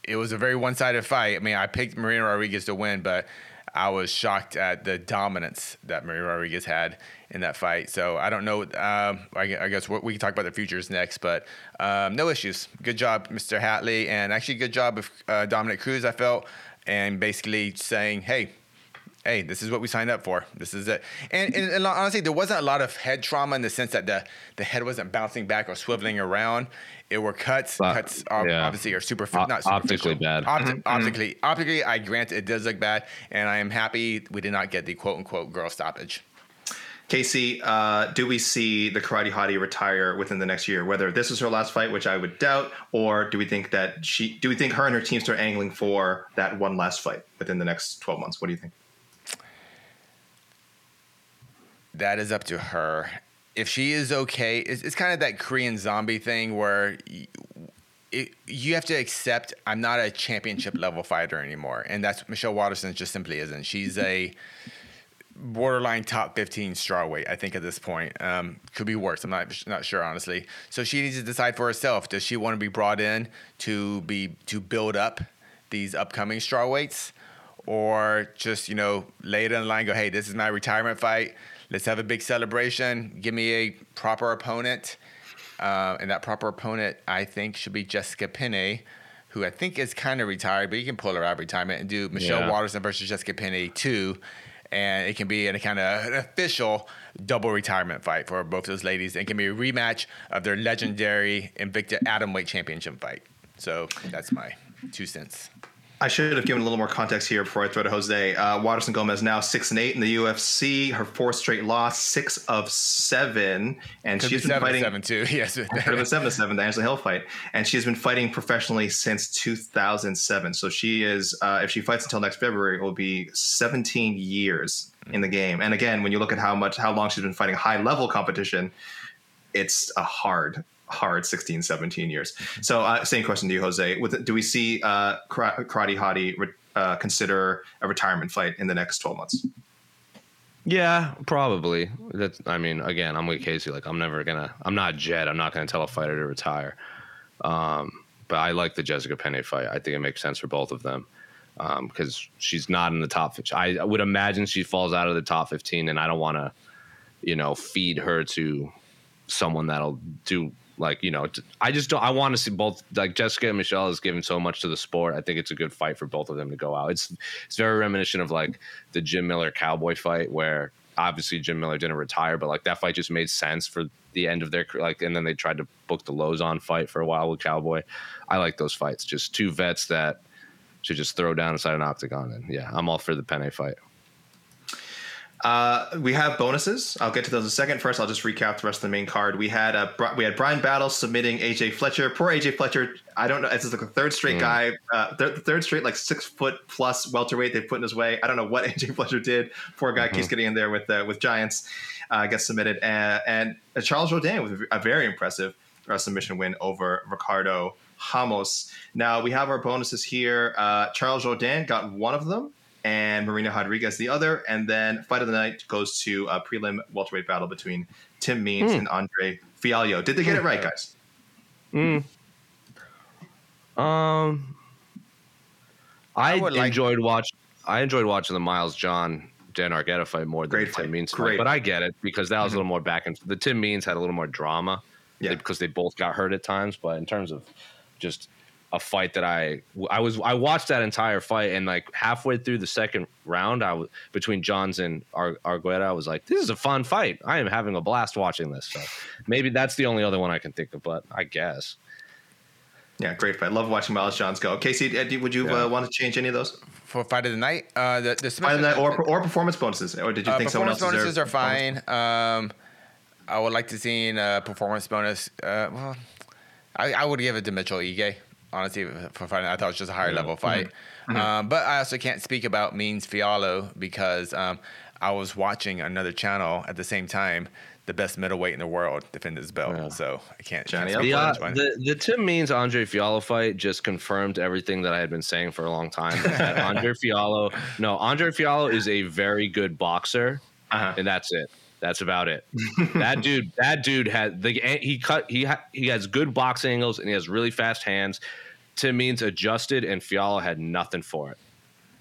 Speaker 3: it was a very one-sided fight. I mean, I picked Marina Rodriguez to win, but I was shocked at the dominance that Marina Rodriguez had in that fight. So I don't know. Um, I, I guess we can talk about the futures next, but um, no issues. Good job, Mr. Hatley, and actually good job with uh, Dominick Cruz. I felt, and basically saying, hey. Hey, this is what we signed up for. This is it. And, and, and honestly, there wasn't a lot of head trauma in the sense that the, the head wasn't bouncing back or swiveling around. It were cuts.
Speaker 2: But-
Speaker 3: cuts ob-
Speaker 2: yeah.
Speaker 3: obviously are super
Speaker 2: O-
Speaker 3: not
Speaker 2: optically bad.
Speaker 3: Opti- Optically, optically, I grant it does look bad, and I am happy we did not get the quote unquote girl stoppage.
Speaker 1: Casey, uh, do we see the Karate Hottie retire within the next year? Whether this is her last fight, which I would doubt, or do we think that she? Do we think her and her team start angling for that one last fight within the next twelve months? What do you think?
Speaker 3: That is up to her. If she is okay, it's, it's kind of that Korean zombie thing where y- it, you have to accept I'm not a championship [LAUGHS] level fighter anymore, and that's Michelle Waterson just simply isn't. She's a borderline top 15 strawweight, I think at this point. Um, could be worse. I'm not not sure honestly. So she needs to decide for herself. Does she want to be brought in to be to build up these upcoming strawweights, or just you know lay it on the line? Go, hey, this is my retirement fight. Let's have a big celebration. Give me a proper opponent, uh, and that proper opponent I think should be Jessica Penne, who I think is kind of retired, but you can pull her out of retirement and do Michelle
Speaker 2: Yeah.
Speaker 3: Waterson versus Jessica Penne two, and it can be a kind of an official double retirement fight for both those ladies. It can be a rematch of their legendary Invicta Atomweight Championship fight. So that's my two cents.
Speaker 1: I should have given a little more context here before I throw to Jose. Uh, Waterson Gomez now six and eight in the UFC. Her fourth straight loss, six of seven, and she's been
Speaker 3: seven
Speaker 1: fighting.
Speaker 3: seven two. [LAUGHS] Yes.
Speaker 1: Could have seven to seven, the Angela Hill fight, and she's been fighting professionally since 2007. So she is, uh, if she fights until next February, it will be 17 years in the game. And again, when you look at how much, how long she's been fighting high level competition, it's a hard, hard 16, 17 years. So, uh, same question to you, Jose. With, do we see uh, Karate Hottie re- uh, consider a retirement fight in the next 12 months?
Speaker 2: Yeah, probably. That's. I mean, again, I'm with Casey. Like, I'm never gonna. I'm not Jed. I'm not gonna tell a fighter to retire. Um, but I like the Jessica Penne fight. I think it makes sense for both of them because she's not in the top. 15. I, I would imagine she falls out of the top 15, and I don't want to, you know, feed her to someone that'll do like you know. I just don't. I want to see both. Like Jessica and Michelle has given so much to the sport. I think it's a good fight for both of them to go out. It's it's very reminiscent of like the Jim Miller Cowboy fight where obviously Jim Miller didn't retire, but like that fight just made sense for the end of their. Like, and then they tried to book the Lauzon fight for a while with Cowboy. I like those fights. Just two vets that should just throw down inside an octagon. And yeah, I'm all for the Penne fight.
Speaker 1: Uh, we have bonuses. I'll get to those in a second. First, I'll just recap the rest of the main card. We had uh, we had Bryan Battle submitting AJ Fletcher. Poor AJ Fletcher. I don't know. This is like the third straight guy, uh, third, third straight like six foot plus welterweight they put in his way. I don't know what [LAUGHS] AJ Fletcher did. Poor guy keeps getting in there with uh, with giants. Uh, gets submitted, uh, and uh, Charles Jourdain with a very impressive uh, submission win over Ricardo Ramos. Now we have our bonuses here. Uh, Charles Jourdain got one of them and Marina Rodriguez the other. And then fight of the night goes to a prelim welterweight battle between Tim Means hmm. and Andre Fialho. Did they get it right, hmm. guys? Hmm.
Speaker 2: Um, I,
Speaker 3: I would like-
Speaker 2: enjoyed watch. I enjoyed watching the Miles John Dan Argueta fight more than
Speaker 1: Great.
Speaker 2: Tim Means
Speaker 1: Great.
Speaker 2: fight, but I get it because that was a little mm-hmm. more back and the Tim Means had a little more drama.
Speaker 1: Yeah.
Speaker 2: because they both got hurt at times. But in terms of just a fight that I I was I watched that entire fight and like halfway through the second round, I was between Johns and Ar- Argueta. I was like, this is a fun fight. I am having a blast watching this. So maybe that's the only other one I can think of. But I guess.
Speaker 1: Yeah, great fight. I love watching Miles Johns go. Casey, uh, would you
Speaker 2: Yeah.
Speaker 1: uh, want to change any of those?
Speaker 3: For fight of the night, uh, the, the
Speaker 1: Fight of the night or, or performance bonuses? Or did you
Speaker 3: Uh,
Speaker 1: think someone else
Speaker 3: performance bonuses are fine. Um, I would like to see a performance bonus. Uh, well, I, I would give it to Mitchell Ige. Honestly, for fighting, I thought it was just a higher level fight. Um, but I also can't speak about Means Fialho because um, I was watching another channel at the same time. The best middleweight in the world defend his belt,
Speaker 2: Yeah.
Speaker 3: so I can't.
Speaker 1: Johnny
Speaker 3: can't
Speaker 2: The, uh, the the Tim Means Andre Fialho fight just confirmed everything that I had been saying for a long time. That [LAUGHS] Andre Fialho, no, Andre Fialho is a very good boxer,
Speaker 1: Uh-huh.
Speaker 2: and that's it. That's about it. [LAUGHS] that dude, that dude had the he cut he ha, he has good box angles and he has really fast hands. Tim Means adjusted, and Fialho had nothing for it.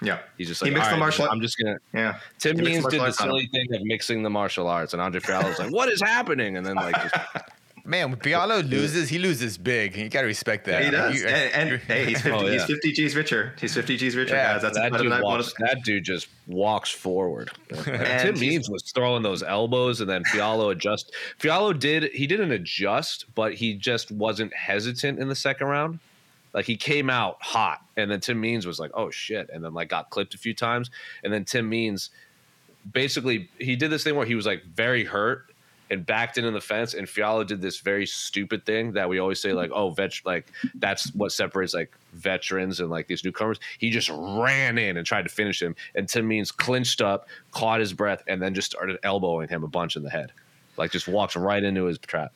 Speaker 1: Yeah.
Speaker 2: He's just like
Speaker 1: He
Speaker 2: mixed
Speaker 1: the
Speaker 2: right,
Speaker 1: martial-
Speaker 2: I'm just gonna.
Speaker 1: Yeah.
Speaker 2: Tim Means did the
Speaker 1: arts on him.
Speaker 2: silly thing of mixing the martial arts, and Andre Fialho was like, "What is happening?" And then like, just, [LAUGHS]
Speaker 3: Man, when Fialho loses, he loses big. You got to respect that.
Speaker 1: He does.
Speaker 3: You-
Speaker 1: and, and hey, he's 50,
Speaker 2: Oh, yeah.
Speaker 1: he's 50 G's richer. He's 50 G's richer,
Speaker 3: Yeah,
Speaker 1: guys. That's
Speaker 2: that
Speaker 1: fight
Speaker 2: dude
Speaker 1: night
Speaker 2: walks,
Speaker 1: bonus.
Speaker 2: that dude just walks forward. [LAUGHS] Tim Means was throwing those elbows, and then Fialho adjust. Fialho did he didn't adjust, but he just wasn't hesitant in the second round. Like he came out hot, and then Tim Means was like, "Oh shit!" and then like got clipped a few times, and then Tim Means basically he did this thing where he was like very hurt and backed into the fence and Fialho did this very stupid thing that we always say like oh vet like that's what separates like veterans and like these newcomers. He just ran in and tried to finish him and Tim Means clinched up caught his breath and then just started elbowing him a bunch in the head. Like just walks right into his trap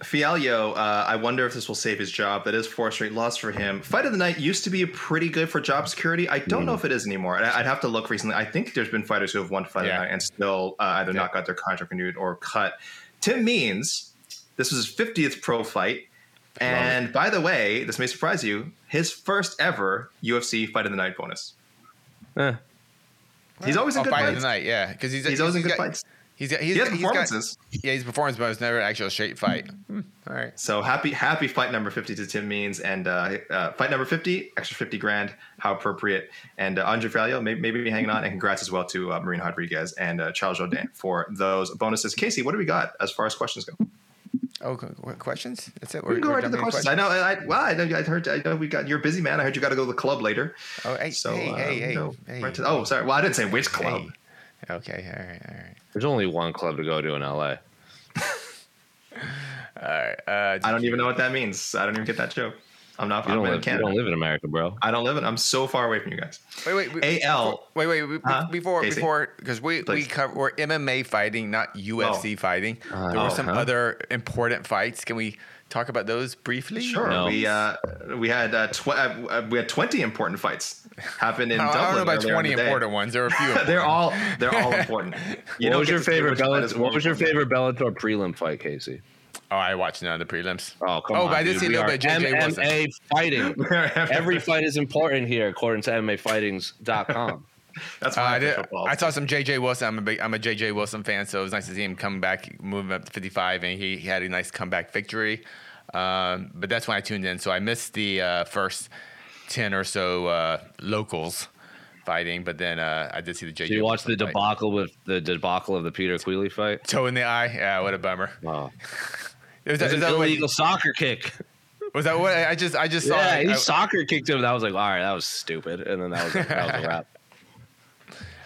Speaker 1: Fialho, uh, I wonder if this will save his job. That is four straight loss for him. Fight of the night used to be pretty good for job security. I don't know if it is anymore. I'd have to look recently. I think there's been fighters who have won fight of the night and still uh, either
Speaker 3: Yeah.
Speaker 1: not got their contract renewed or cut. Tim Means, this was his 50th pro fight. And by the way, this may surprise you, his first ever UFC fight of the night bonus.
Speaker 2: Eh.
Speaker 1: He's always in
Speaker 3: Oh,
Speaker 1: good
Speaker 3: fight of the night, yeah, because he's
Speaker 1: He's always in good
Speaker 3: got-
Speaker 1: fights.
Speaker 3: He's got he's,
Speaker 1: He has
Speaker 3: got- he's got-
Speaker 1: performances.
Speaker 3: yeah, he's performance, but it's never an actual straight fight. [LAUGHS] Hmm, all right.
Speaker 1: So happy, happy fight number fifty to Tim Means, and uh, uh, fight number fifty, extra fifty grand. How appropriate! And uh, Andre Fialho, maybe, maybe be hanging on, and congrats as well to uh, Marina Rodriguez and uh, Charles Jourdain for those bonuses. Casey, what do we got as far as questions go?
Speaker 3: Oh, what questions? That's it.
Speaker 1: We can go right to the questions. I know. I, well, I know. I heard. I know we got. You're a busy man. I heard you got to go to the club later.
Speaker 3: Oh, hey,
Speaker 1: So,
Speaker 3: hey,
Speaker 1: uh,
Speaker 3: hey, hey,
Speaker 1: no,
Speaker 3: hey.
Speaker 1: right to- oh, sorry. Well, I didn't say which club.
Speaker 3: Hey. Okay, all right, all right,
Speaker 2: There's only one club to go to in LA. [LAUGHS]
Speaker 3: all right. Uh,
Speaker 1: I don't even know what that means. I don't even get that joke. I'm not.
Speaker 2: You
Speaker 1: I'm
Speaker 2: don't,
Speaker 1: in
Speaker 2: live, you don't live in America, bro.
Speaker 1: I don't live in. I'm so far away from you guys.
Speaker 3: wait, wait, wait.
Speaker 1: AL.
Speaker 3: Wait, wait, wait.
Speaker 1: Huh?
Speaker 3: Before,
Speaker 1: Casey?
Speaker 3: before, because we we
Speaker 1: Please.
Speaker 3: cover we're MMA fighting, not UFC fighting.
Speaker 2: Uh,
Speaker 3: there were some
Speaker 2: uh-huh.
Speaker 3: other important fights. Can we talk about those briefly?
Speaker 1: Sure.
Speaker 2: No.
Speaker 1: We uh, we had uh, tw- uh, we had 20 important fights happen in
Speaker 3: I [LAUGHS]
Speaker 1: Dublin.
Speaker 3: I don't know about twenty important ones. There are a few. [LAUGHS]
Speaker 1: they're all they're all [LAUGHS] important. You
Speaker 2: what was your favorite
Speaker 1: which fight is
Speaker 2: Bellator? What was your
Speaker 1: important.
Speaker 2: favorite Bellator prelim fight, Casey?
Speaker 3: Oh, I watched none of the prelims.
Speaker 2: Oh, come
Speaker 3: Oh,
Speaker 2: on.
Speaker 3: but I did
Speaker 2: dude.
Speaker 3: see a
Speaker 2: We
Speaker 3: little bit of JJ Wilson.
Speaker 2: MMA fighting. Every fight is important here, according to MMAfightings.com. [LAUGHS]
Speaker 1: That's
Speaker 3: Uh, I, did,
Speaker 1: football.
Speaker 3: I saw some JJ Wilson. I'm a big, I'm a JJ Wilson fan, so it was nice to see him come back, moving up to 55, and he, he had a nice comeback victory. Um, but that's when I tuned in, so I missed the uh, first 10 or so uh, locals fighting, but then uh, I did see the JJ.
Speaker 2: Did you watch the
Speaker 3: Wilson fight.
Speaker 2: debacle with the debacle of the Peter Queally fight?
Speaker 3: Toe in the eye. Yeah, what a bummer. [LAUGHS]
Speaker 2: Wow.
Speaker 3: Was
Speaker 2: It
Speaker 3: that,
Speaker 2: was
Speaker 3: is
Speaker 2: an
Speaker 3: that what,
Speaker 2: soccer kick.
Speaker 3: was that what I just I just saw?
Speaker 2: Yeah, he
Speaker 3: I-
Speaker 2: soccer kicked him. That was like, all right, that was stupid. And then that was, that was a [LAUGHS] wrap.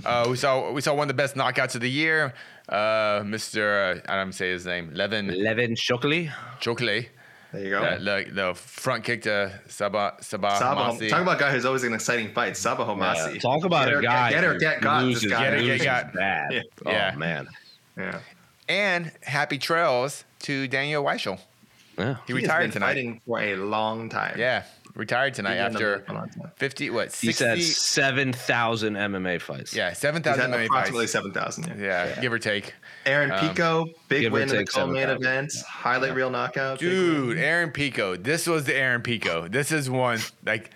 Speaker 3: Uh, we saw we saw one of the best knockouts of the year. Uh, Mr. Uh, I don't say his name. Levin
Speaker 2: Levin Shockley.
Speaker 3: Chokle.
Speaker 1: there you go.
Speaker 3: Uh, the, the front kick to Sabah Sabah
Speaker 1: Sabah,
Speaker 3: Homasi.
Speaker 1: talk about a guy who's always in exciting fights. Sabah Homasi.
Speaker 2: Yeah, talk about
Speaker 1: Get
Speaker 2: a guy.
Speaker 1: Get her,
Speaker 2: who
Speaker 1: get got. This guy.
Speaker 3: Get her, get got.
Speaker 2: bad.
Speaker 1: Yeah.
Speaker 2: Oh
Speaker 3: Yeah.
Speaker 2: man.
Speaker 1: Yeah.
Speaker 3: and happy trails to Daniel Weichel.
Speaker 2: Yeah.
Speaker 3: He,
Speaker 1: He has
Speaker 3: retired
Speaker 1: been
Speaker 3: tonight.
Speaker 1: fighting for a long time.
Speaker 3: Yeah, retired tonight after
Speaker 1: a long time.
Speaker 3: 50 what
Speaker 2: He said seven thousand MMA fights.
Speaker 3: yeah, 7,000
Speaker 1: had
Speaker 3: MMA
Speaker 1: approximately
Speaker 3: fights.
Speaker 1: seven thousand.
Speaker 3: Yeah, give or take.
Speaker 1: Aaron
Speaker 3: Um,
Speaker 1: Pico, big win in the
Speaker 2: take
Speaker 1: co-main
Speaker 2: 7,000.
Speaker 1: event, highlight reel knockout.
Speaker 3: Dude. Aaron Pico. This was the Aaron Pico. This is one like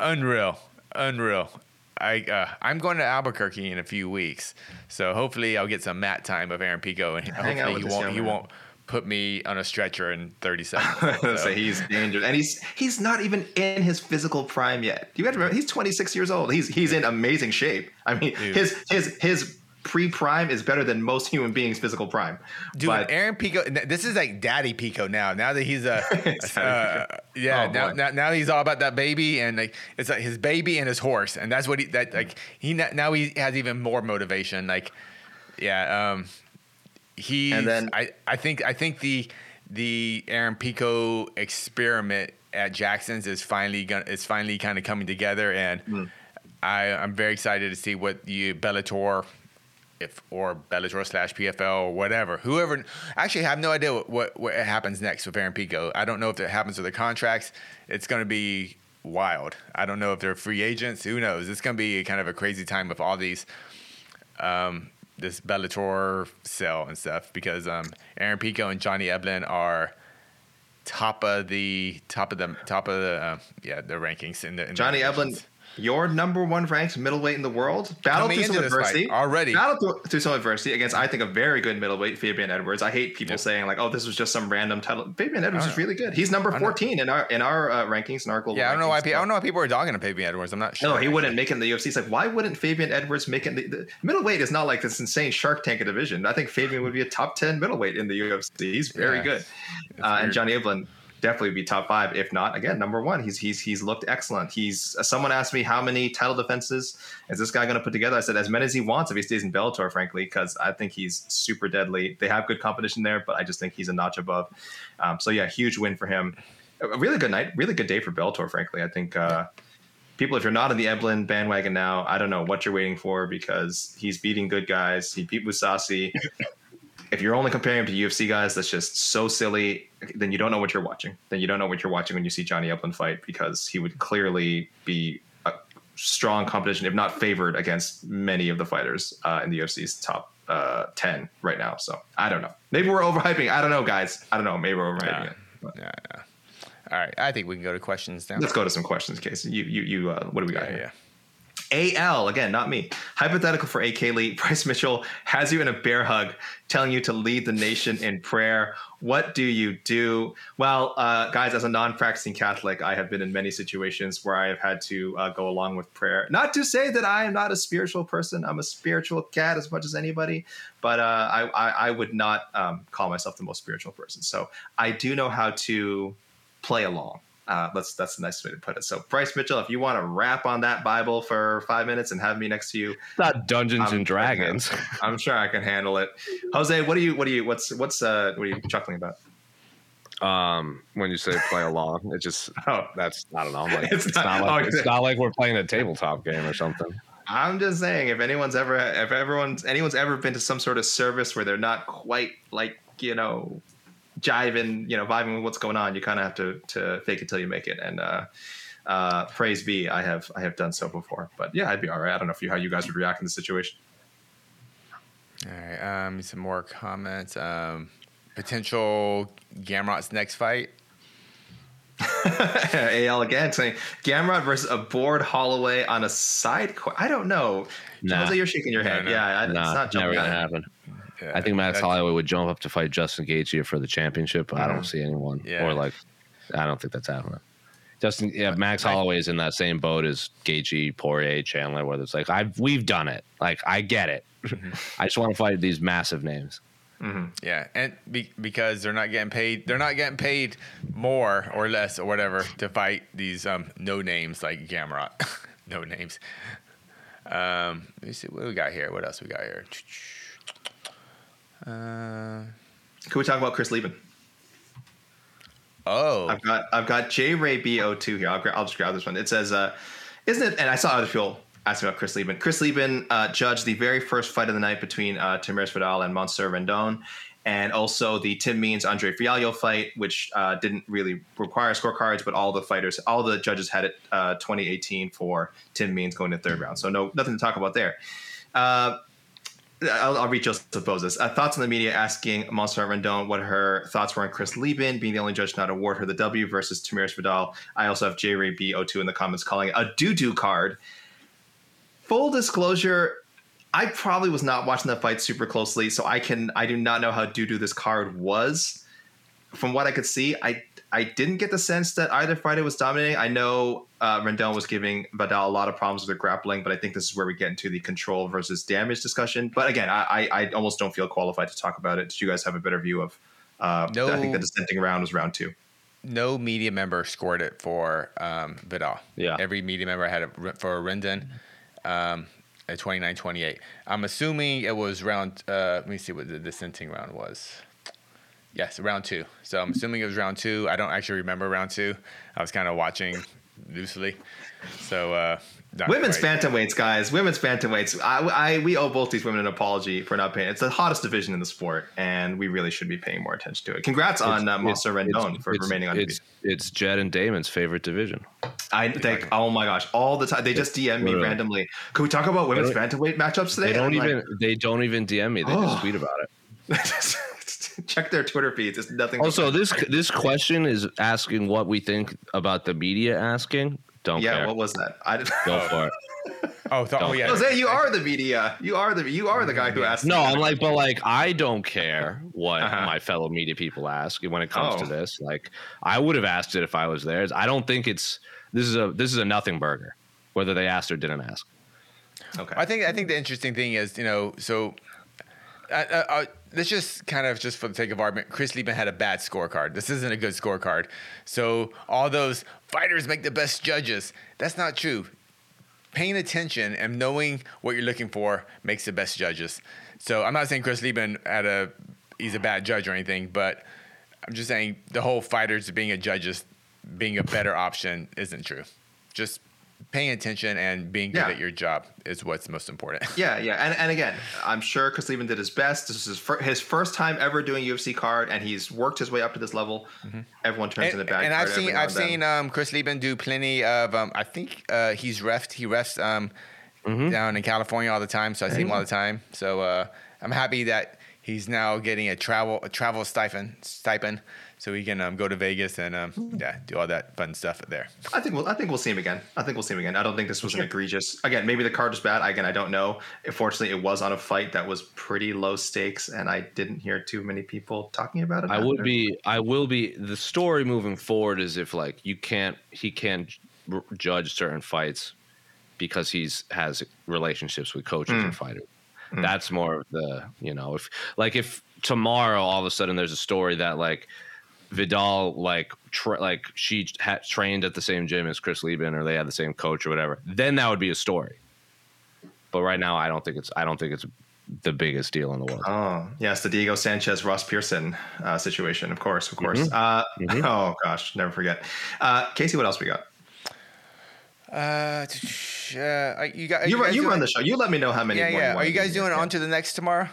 Speaker 3: unreal, unreal. I uh, I'm going to Albuquerque in a few weeks, so hopefully I'll get some mat time of Aaron Pico, and
Speaker 1: Hang out
Speaker 3: hopefully
Speaker 1: with
Speaker 3: he won't
Speaker 1: young
Speaker 3: he
Speaker 1: man.
Speaker 3: won't put me on a stretcher in 30 seconds. [LAUGHS]
Speaker 1: gonna
Speaker 3: So-
Speaker 1: he's dangerous, and he's he's not even in his physical prime yet. You got to remember, he's 26 years old. He's he's in amazing shape. I mean,
Speaker 3: Dude.
Speaker 1: his his his pre-prime is better than most human beings' physical prime.
Speaker 3: Dude,
Speaker 1: but
Speaker 3: Aaron Pico. This is like Daddy Pico now. Now that he's a, [LAUGHS] uh, yeah.
Speaker 1: Oh,
Speaker 3: now, now, now he's all about that baby and like it's like his baby and his horse, and that's what he that like he now he has even more motivation. Like, yeah. Um, he
Speaker 1: And then-
Speaker 3: I I think I think the the Aaron Pico experiment at Jackson's is finally gonna is finally kind of coming together, and
Speaker 1: Hmm.
Speaker 3: I I'm very excited to see what the Bellator if or Bellator slash PFL or whatever, whoever. Actually, I have no idea what, what what happens next with Aaron Pico. I don't know if it happens with the contracts. It's going to be wild. I don't know if they're free agents. Who knows? It's going to be kind of a crazy time with all these. Um, this Bellator sell and stuff because um, Aaron Pico and Johnny Eblen are top of the top of the top of the uh, yeah the rankings in the in the
Speaker 1: Johnny Eblen,
Speaker 3: divisions.
Speaker 1: Your number one ranked middleweight in the world, battle
Speaker 3: Coming
Speaker 1: through some adversity
Speaker 3: already.
Speaker 1: Battled through, through some adversity against, I think, a very good middleweight, Fabian Edwards. I hate people
Speaker 3: Yep.
Speaker 1: saying like, "Oh, this was just some random title." Fabian Edwards is really good. He's number
Speaker 3: know.
Speaker 1: fourteen in our in our uh, rankings in our global.
Speaker 3: Yeah, I don't know why.
Speaker 1: rankings.
Speaker 3: I don't know why people are dogging Fabian Edwards. I'm not sure.
Speaker 1: No, he wouldn't make it in the UFC. It's like, why wouldn't Fabian Edwards make it? In the, the middleweight is not like this insane Shark Tank division. I think Fabian would be a top ten middleweight in the UFC. He's very
Speaker 3: Yeah.
Speaker 1: good, uh, and. Johnny Eblen definitely be top five, if not again number one. He's he's he's looked excellent. He's uh, someone asked me how many title defenses is this guy going to put together. I said as many as he wants if he stays in Bellator, frankly, because I think he's super deadly. They have good competition there, but I just think he's a notch above. Um, so yeah, huge win for him. A really good night, really good day for Bellator. Frankly, I think. Uh, people, if you're not in the Eblen bandwagon now, I don't know what you're waiting for because he's beating good guys. He beat Mousasi. If you're only comparing him to UFC guys, that's just so silly. Then you don't know what you're watching. Then you don't know what you're watching when you see Johnny Eblen fight because he would clearly be a strong competition, if not favored, against many of the fighters uh, in the UFC's top uh, ten right now. So I don't know. Maybe we're overhyping. I don't know, guys. I don't know. Maybe we're overhyping
Speaker 3: Yeah.
Speaker 1: it. But
Speaker 3: Yeah, yeah. All right, I think we can go to questions now.
Speaker 1: let's go to some questions, Case. You, you, you. Uh, what do we got
Speaker 3: Yeah,
Speaker 1: here?
Speaker 3: yeah.
Speaker 1: AL, again, not me. Hypothetical for AK Lee. [LAUGHS] Bryce Mitchell has you in a bear hug, telling you to lead the nation in prayer. What do you do? Well, uh, guys, as a non practicing Catholic, I have been in many situations where I have had to uh, go along with prayer. Not to say that I am not a spiritual person, I'm a spiritual cat as much as anybody, but uh, I, I, I, would not um, call myself the most spiritual person. So I do know how to play along. Uh, let's that's the nice way to put it. So, Bryce Mitchell, if you want to rap on that Bible for five minutes and have me next to you,
Speaker 2: it's not Dungeons I'm, and Dragons. [LAUGHS]
Speaker 1: I'm sure I can handle it. Jose, what do you what do you what's what's uh what are you chuckling about?
Speaker 2: Um, when you say play along, it just [LAUGHS] oh that's I don't know. Like, it's, it's, not, not like, it's not like we're playing a tabletop game or something.
Speaker 1: I'm just saying, if anyone's ever, if everyone's anyone's ever been to some sort of service where they're not quite like you know jiving, you know, vibing with what's going on, you kind of have to to fake it till you make it. And uh, uh, praise be, I have I have done so before. But yeah, I'd be all right. I don't know if you how you guys would react in the situation.
Speaker 3: All right, um, some more comments. Um, potential Gamrot's next fight. [LAUGHS]
Speaker 1: AL again saying Gamrot versus a bored Holloway on a side. Qu- I don't know. Nah. Jose, you're shaking your head. No, no. Yeah, I, nah, it's not
Speaker 2: jumping. Never gonna happen. Yeah,
Speaker 3: I
Speaker 2: think Max Holloway would jump up to fight Justin Gaethje for the championship, but I don't see anyone yeah. or like I don't think that's happening. Justin, yeah, Max Holloway is in that same boat as Gaethje, Poirier, Chandler, where it's like I've we've done it. Like I get it. Mm-hmm. [LAUGHS] I just want to fight these massive names.
Speaker 3: Mm-hmm. Yeah, and be, because they're not getting paid, they're not getting paid more or less or whatever to fight these um, no names like Gamrot, [LAUGHS] no names. Um, let me see what we got here. What else we got here?
Speaker 1: Uh, Can we talk about Chris Leben?
Speaker 3: Oh,
Speaker 1: I've got I've got J Ray B O two here. I'll, I'll just grab this one. It says, uh, "Isn't it?" And I saw other people asking about Chris Leben. Chris Leben uh, judged the very first fight of the night between uh, Tamiris Vidal and Montserrat Rendon, and also the Tim Means Andre Fialho fight, which uh, didn't really require scorecards, but all the fighters, all the judges had it uh, 2018 for Tim Means going to third round. So no, nothing to talk about there. I'll, I'll read Joseph Bozes. Uh, thoughts on the media asking Montserrat Rendon what her thoughts were on Chris Leben being the only judge to not award her the W versus Tamiris Vidal. I also have J Ray B02 in the comments calling it a doo doo card. Full disclosure, I probably was not watching the fight super closely, so I can I do not know how doo doo this card was. From what I could see, I I didn't get the sense that either fighter was dominating. I know uh, Rendon was giving Vidal a lot of problems with the grappling, but I think this is where we get into the control versus damage discussion. But again, I, I, I almost don't feel qualified to talk about it. Did you guys have a better view of? Uh, no, I think the dissenting round was round two.
Speaker 3: No media member scored it for um, Vidal.
Speaker 2: Yeah,
Speaker 3: every media member had it for Rendon. Um, at 29 28. I'm assuming it was round, uh, let me see what the dissenting round was. Yes, round two. So I'm assuming it was round two. I don't actually remember round two. I was kind of watching loosely. So uh,
Speaker 1: women's quite. bantamweights, guys. Women's bantamweights. I, I we owe both these women an apology for not paying. It's the hottest division in the sport, and we really should be paying more attention to it. Congrats it's, on uh, Montserrat Rendon for remaining on.
Speaker 2: It's, it's Jed and Damon's favorite division.
Speaker 1: I think. Oh my gosh! All the time they just DM me randomly. Can we talk about women's bantamweight matchups today?
Speaker 2: They don't even. Like, they don't even DM me. They oh. just tweet about it. [LAUGHS] [LAUGHS]
Speaker 1: check their Twitter feeds. It's nothing.
Speaker 2: Also, this this question is asking what we think about the media asking. Don't
Speaker 1: yeah.
Speaker 2: Care.
Speaker 1: What was that? I didn't.
Speaker 2: Go [LAUGHS] for it.
Speaker 3: Oh, th- oh yeah.
Speaker 1: Jose, you are the media. You are the you are the guy who asked.
Speaker 2: No, I'm like, but like, I don't care what uh-huh. my fellow media people ask when it comes oh. to this. Like, I would have asked it if I was there. I don't think it's this is a this is a nothing burger, whether they asked or didn't ask.
Speaker 3: Okay. I think I think the interesting thing is you know so. I, uh, uh let's just kind of just for the sake of argument, Chris Leben had a bad scorecard. This isn't a good scorecard. So all those fighters make the best judges. That's not true. Paying attention and knowing what you're looking for makes the best judges. So I'm not saying Chris Leben had a he's a bad judge or anything, but I'm just saying the whole fighters being a judges being a better option isn't true. Just paying attention and being good yeah. at your job is what's most important. [LAUGHS]
Speaker 1: Yeah, yeah, and and again, I'm sure Chris Leben did his best. This is his, fir- his first time ever doing UFC card, and he's worked his way up to this level. Mm-hmm. Everyone turns
Speaker 3: and,
Speaker 1: in the back.
Speaker 3: And I've seen I've seen um, Chris Leben do plenty of. Um, I think uh, he's refed. He refs um, mm-hmm. down in California all the time, so I see him all the time. So uh, I'm happy that he's now getting a travel a travel stipend stipend so he can um, go to Vegas and um, yeah, do all that fun stuff there.
Speaker 1: I think we'll I think we'll see him again. I think we'll see him again. I don't think this was an egregious. Again, maybe the card was bad. Again, I don't know. Fortunately, it was on a fight that was pretty low stakes, and I didn't hear too many people talking about it.
Speaker 2: I would be. I will be. The story moving forward is if like you can't, he can't r- judge certain fights because he's has relationships with coaches
Speaker 1: Mm.
Speaker 2: and fighters. That's more of the you know if like if tomorrow all of a sudden there's a story that like Vidal like tra- like she ha- trained at the same gym as Chris Leben or they had the same coach or whatever, then that would be a story. But right now, I don't think it's I don't think it's the biggest deal in the world.
Speaker 1: Oh yes, the Diego Sanchez Ross Pearson uh, situation. Of course, of course.
Speaker 2: Mhm.
Speaker 1: Uh,
Speaker 2: Mhm. [LAUGHS]
Speaker 1: Oh gosh, never forget. Uh, Casey, what else we got?
Speaker 3: Uh, uh, you got
Speaker 1: You,
Speaker 3: guys
Speaker 1: you
Speaker 3: doing-
Speaker 1: run the show. You let me know how many.
Speaker 3: Yeah,
Speaker 1: more
Speaker 3: yeah.
Speaker 1: want
Speaker 3: Are
Speaker 1: to
Speaker 3: you guys doing
Speaker 1: Yeah.
Speaker 3: on to the next tomorrow?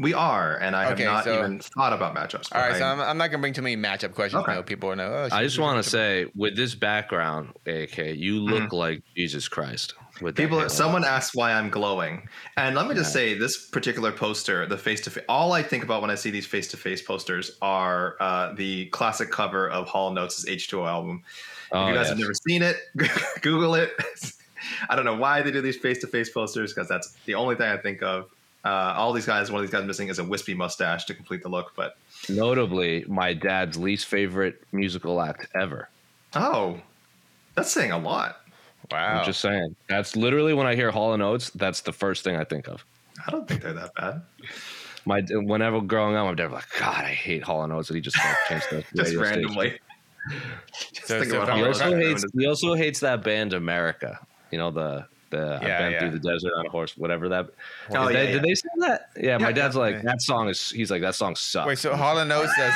Speaker 1: We are, and I have not
Speaker 3: so-
Speaker 1: even thought about matchups. but
Speaker 3: All right, so
Speaker 1: I-
Speaker 3: I'm, I'm not gonna bring too many matchup questions.
Speaker 1: Okay.
Speaker 3: I know people are like, oh,
Speaker 2: I just want to say, with this background, AK, you look like Jesus Christ. With
Speaker 1: People,
Speaker 2: halo.
Speaker 1: someone asked why I'm glowing, and let me just say, this particular poster, the face to face, all I think about when I see these face to face posters are uh, the classic cover of Hall and Oates' H2O album.
Speaker 2: Oh,
Speaker 1: if you guys
Speaker 2: yes.
Speaker 1: have never seen it, [LAUGHS] Google it. [LAUGHS] I don't know why they do these face to face posters because that's the only thing I think of. Uh, all these guys, one of these guys missing is a wispy mustache to complete the look. But
Speaker 2: Notably, my dad's least favorite musical act ever.
Speaker 1: oh, that's saying a lot.
Speaker 3: Wow.
Speaker 2: I'm just saying. That's literally when I hear Hall and Oates, that's the first thing I think of.
Speaker 1: I don't think they're that bad.
Speaker 2: My whenever growing up, my dad was like, God, I hate Hall and Oates, and he just like changed the [LAUGHS]
Speaker 1: Just randomly. Just
Speaker 3: So-
Speaker 1: think
Speaker 3: so
Speaker 1: about
Speaker 3: if
Speaker 2: He also hates. He also hates that band America. You know the the
Speaker 3: Yeah,
Speaker 2: I've been
Speaker 3: yeah.
Speaker 2: through the desert on a horse, whatever that.
Speaker 1: Oh,
Speaker 2: Did
Speaker 1: yeah,
Speaker 2: they,
Speaker 1: yeah.
Speaker 2: Did they say that? Yeah, my
Speaker 1: Yeah,
Speaker 2: dad's like
Speaker 3: yeah.
Speaker 2: that song is. He's like that song sucks.
Speaker 3: Wait, so Hall and Oates says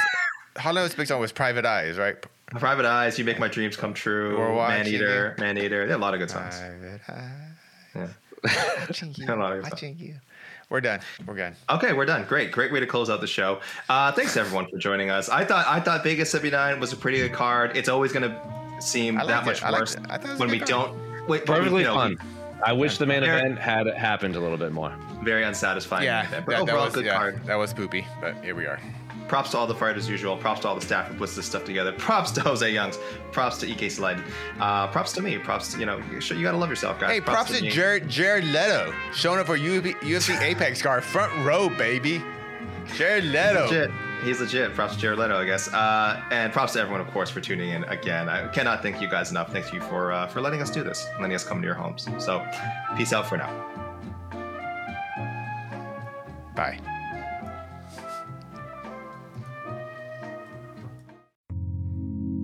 Speaker 3: Hall and Oates' big song was Private Eyes, right?
Speaker 1: Private Eyes, You Make My Dreams Come True,
Speaker 3: We're
Speaker 1: Man Eater, Man Eater. They have a lot of good songs.
Speaker 3: Private Eyes.
Speaker 1: Yeah.
Speaker 3: Watching [LAUGHS] you.
Speaker 1: A lot
Speaker 3: Watching you. We're done. We're done.
Speaker 1: Okay, we're done. Great, great way to close out the show. Uh, thanks everyone for joining us. I thought I thought Vegas 79 was a pretty good card. It's always going to seem
Speaker 3: I
Speaker 1: that
Speaker 3: liked
Speaker 1: much
Speaker 3: it. I
Speaker 1: worse
Speaker 3: it. I thought it was
Speaker 1: when we
Speaker 3: good
Speaker 1: don't. Wait,
Speaker 2: Perfectly
Speaker 1: you know,
Speaker 2: fun. I wish the main
Speaker 1: Very-
Speaker 2: event had happened a little bit more.
Speaker 1: Very unsatisfying.
Speaker 3: Yeah,
Speaker 1: event,
Speaker 3: that,
Speaker 1: but
Speaker 3: that
Speaker 1: overall,
Speaker 3: was
Speaker 1: good
Speaker 3: yeah,
Speaker 1: card.
Speaker 3: that was poopy, but here we are.
Speaker 1: Props to all the fighters as usual. Props to all the staff who puts this stuff together. [LAUGHS] Props to Jose Youngs. Props to EK Slide. Uh, props to me. Props to you know. You, you gotta love yourself, guys.
Speaker 3: Hey, props to
Speaker 1: me.
Speaker 3: Jared, Jared Leto showing up for UFC, UFC [LAUGHS] Apex card front row, baby. Jared Leto.
Speaker 1: Legit. He's legit. Props to Jared Leto, I guess. Uh, and props to everyone, of course, for tuning in again. I cannot thank you guys enough. Thank you for uh, for letting us do this, letting us come to your homes. So, peace out for now.
Speaker 3: Bye.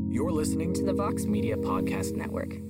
Speaker 5: You're listening to the Vox Media Podcast Network.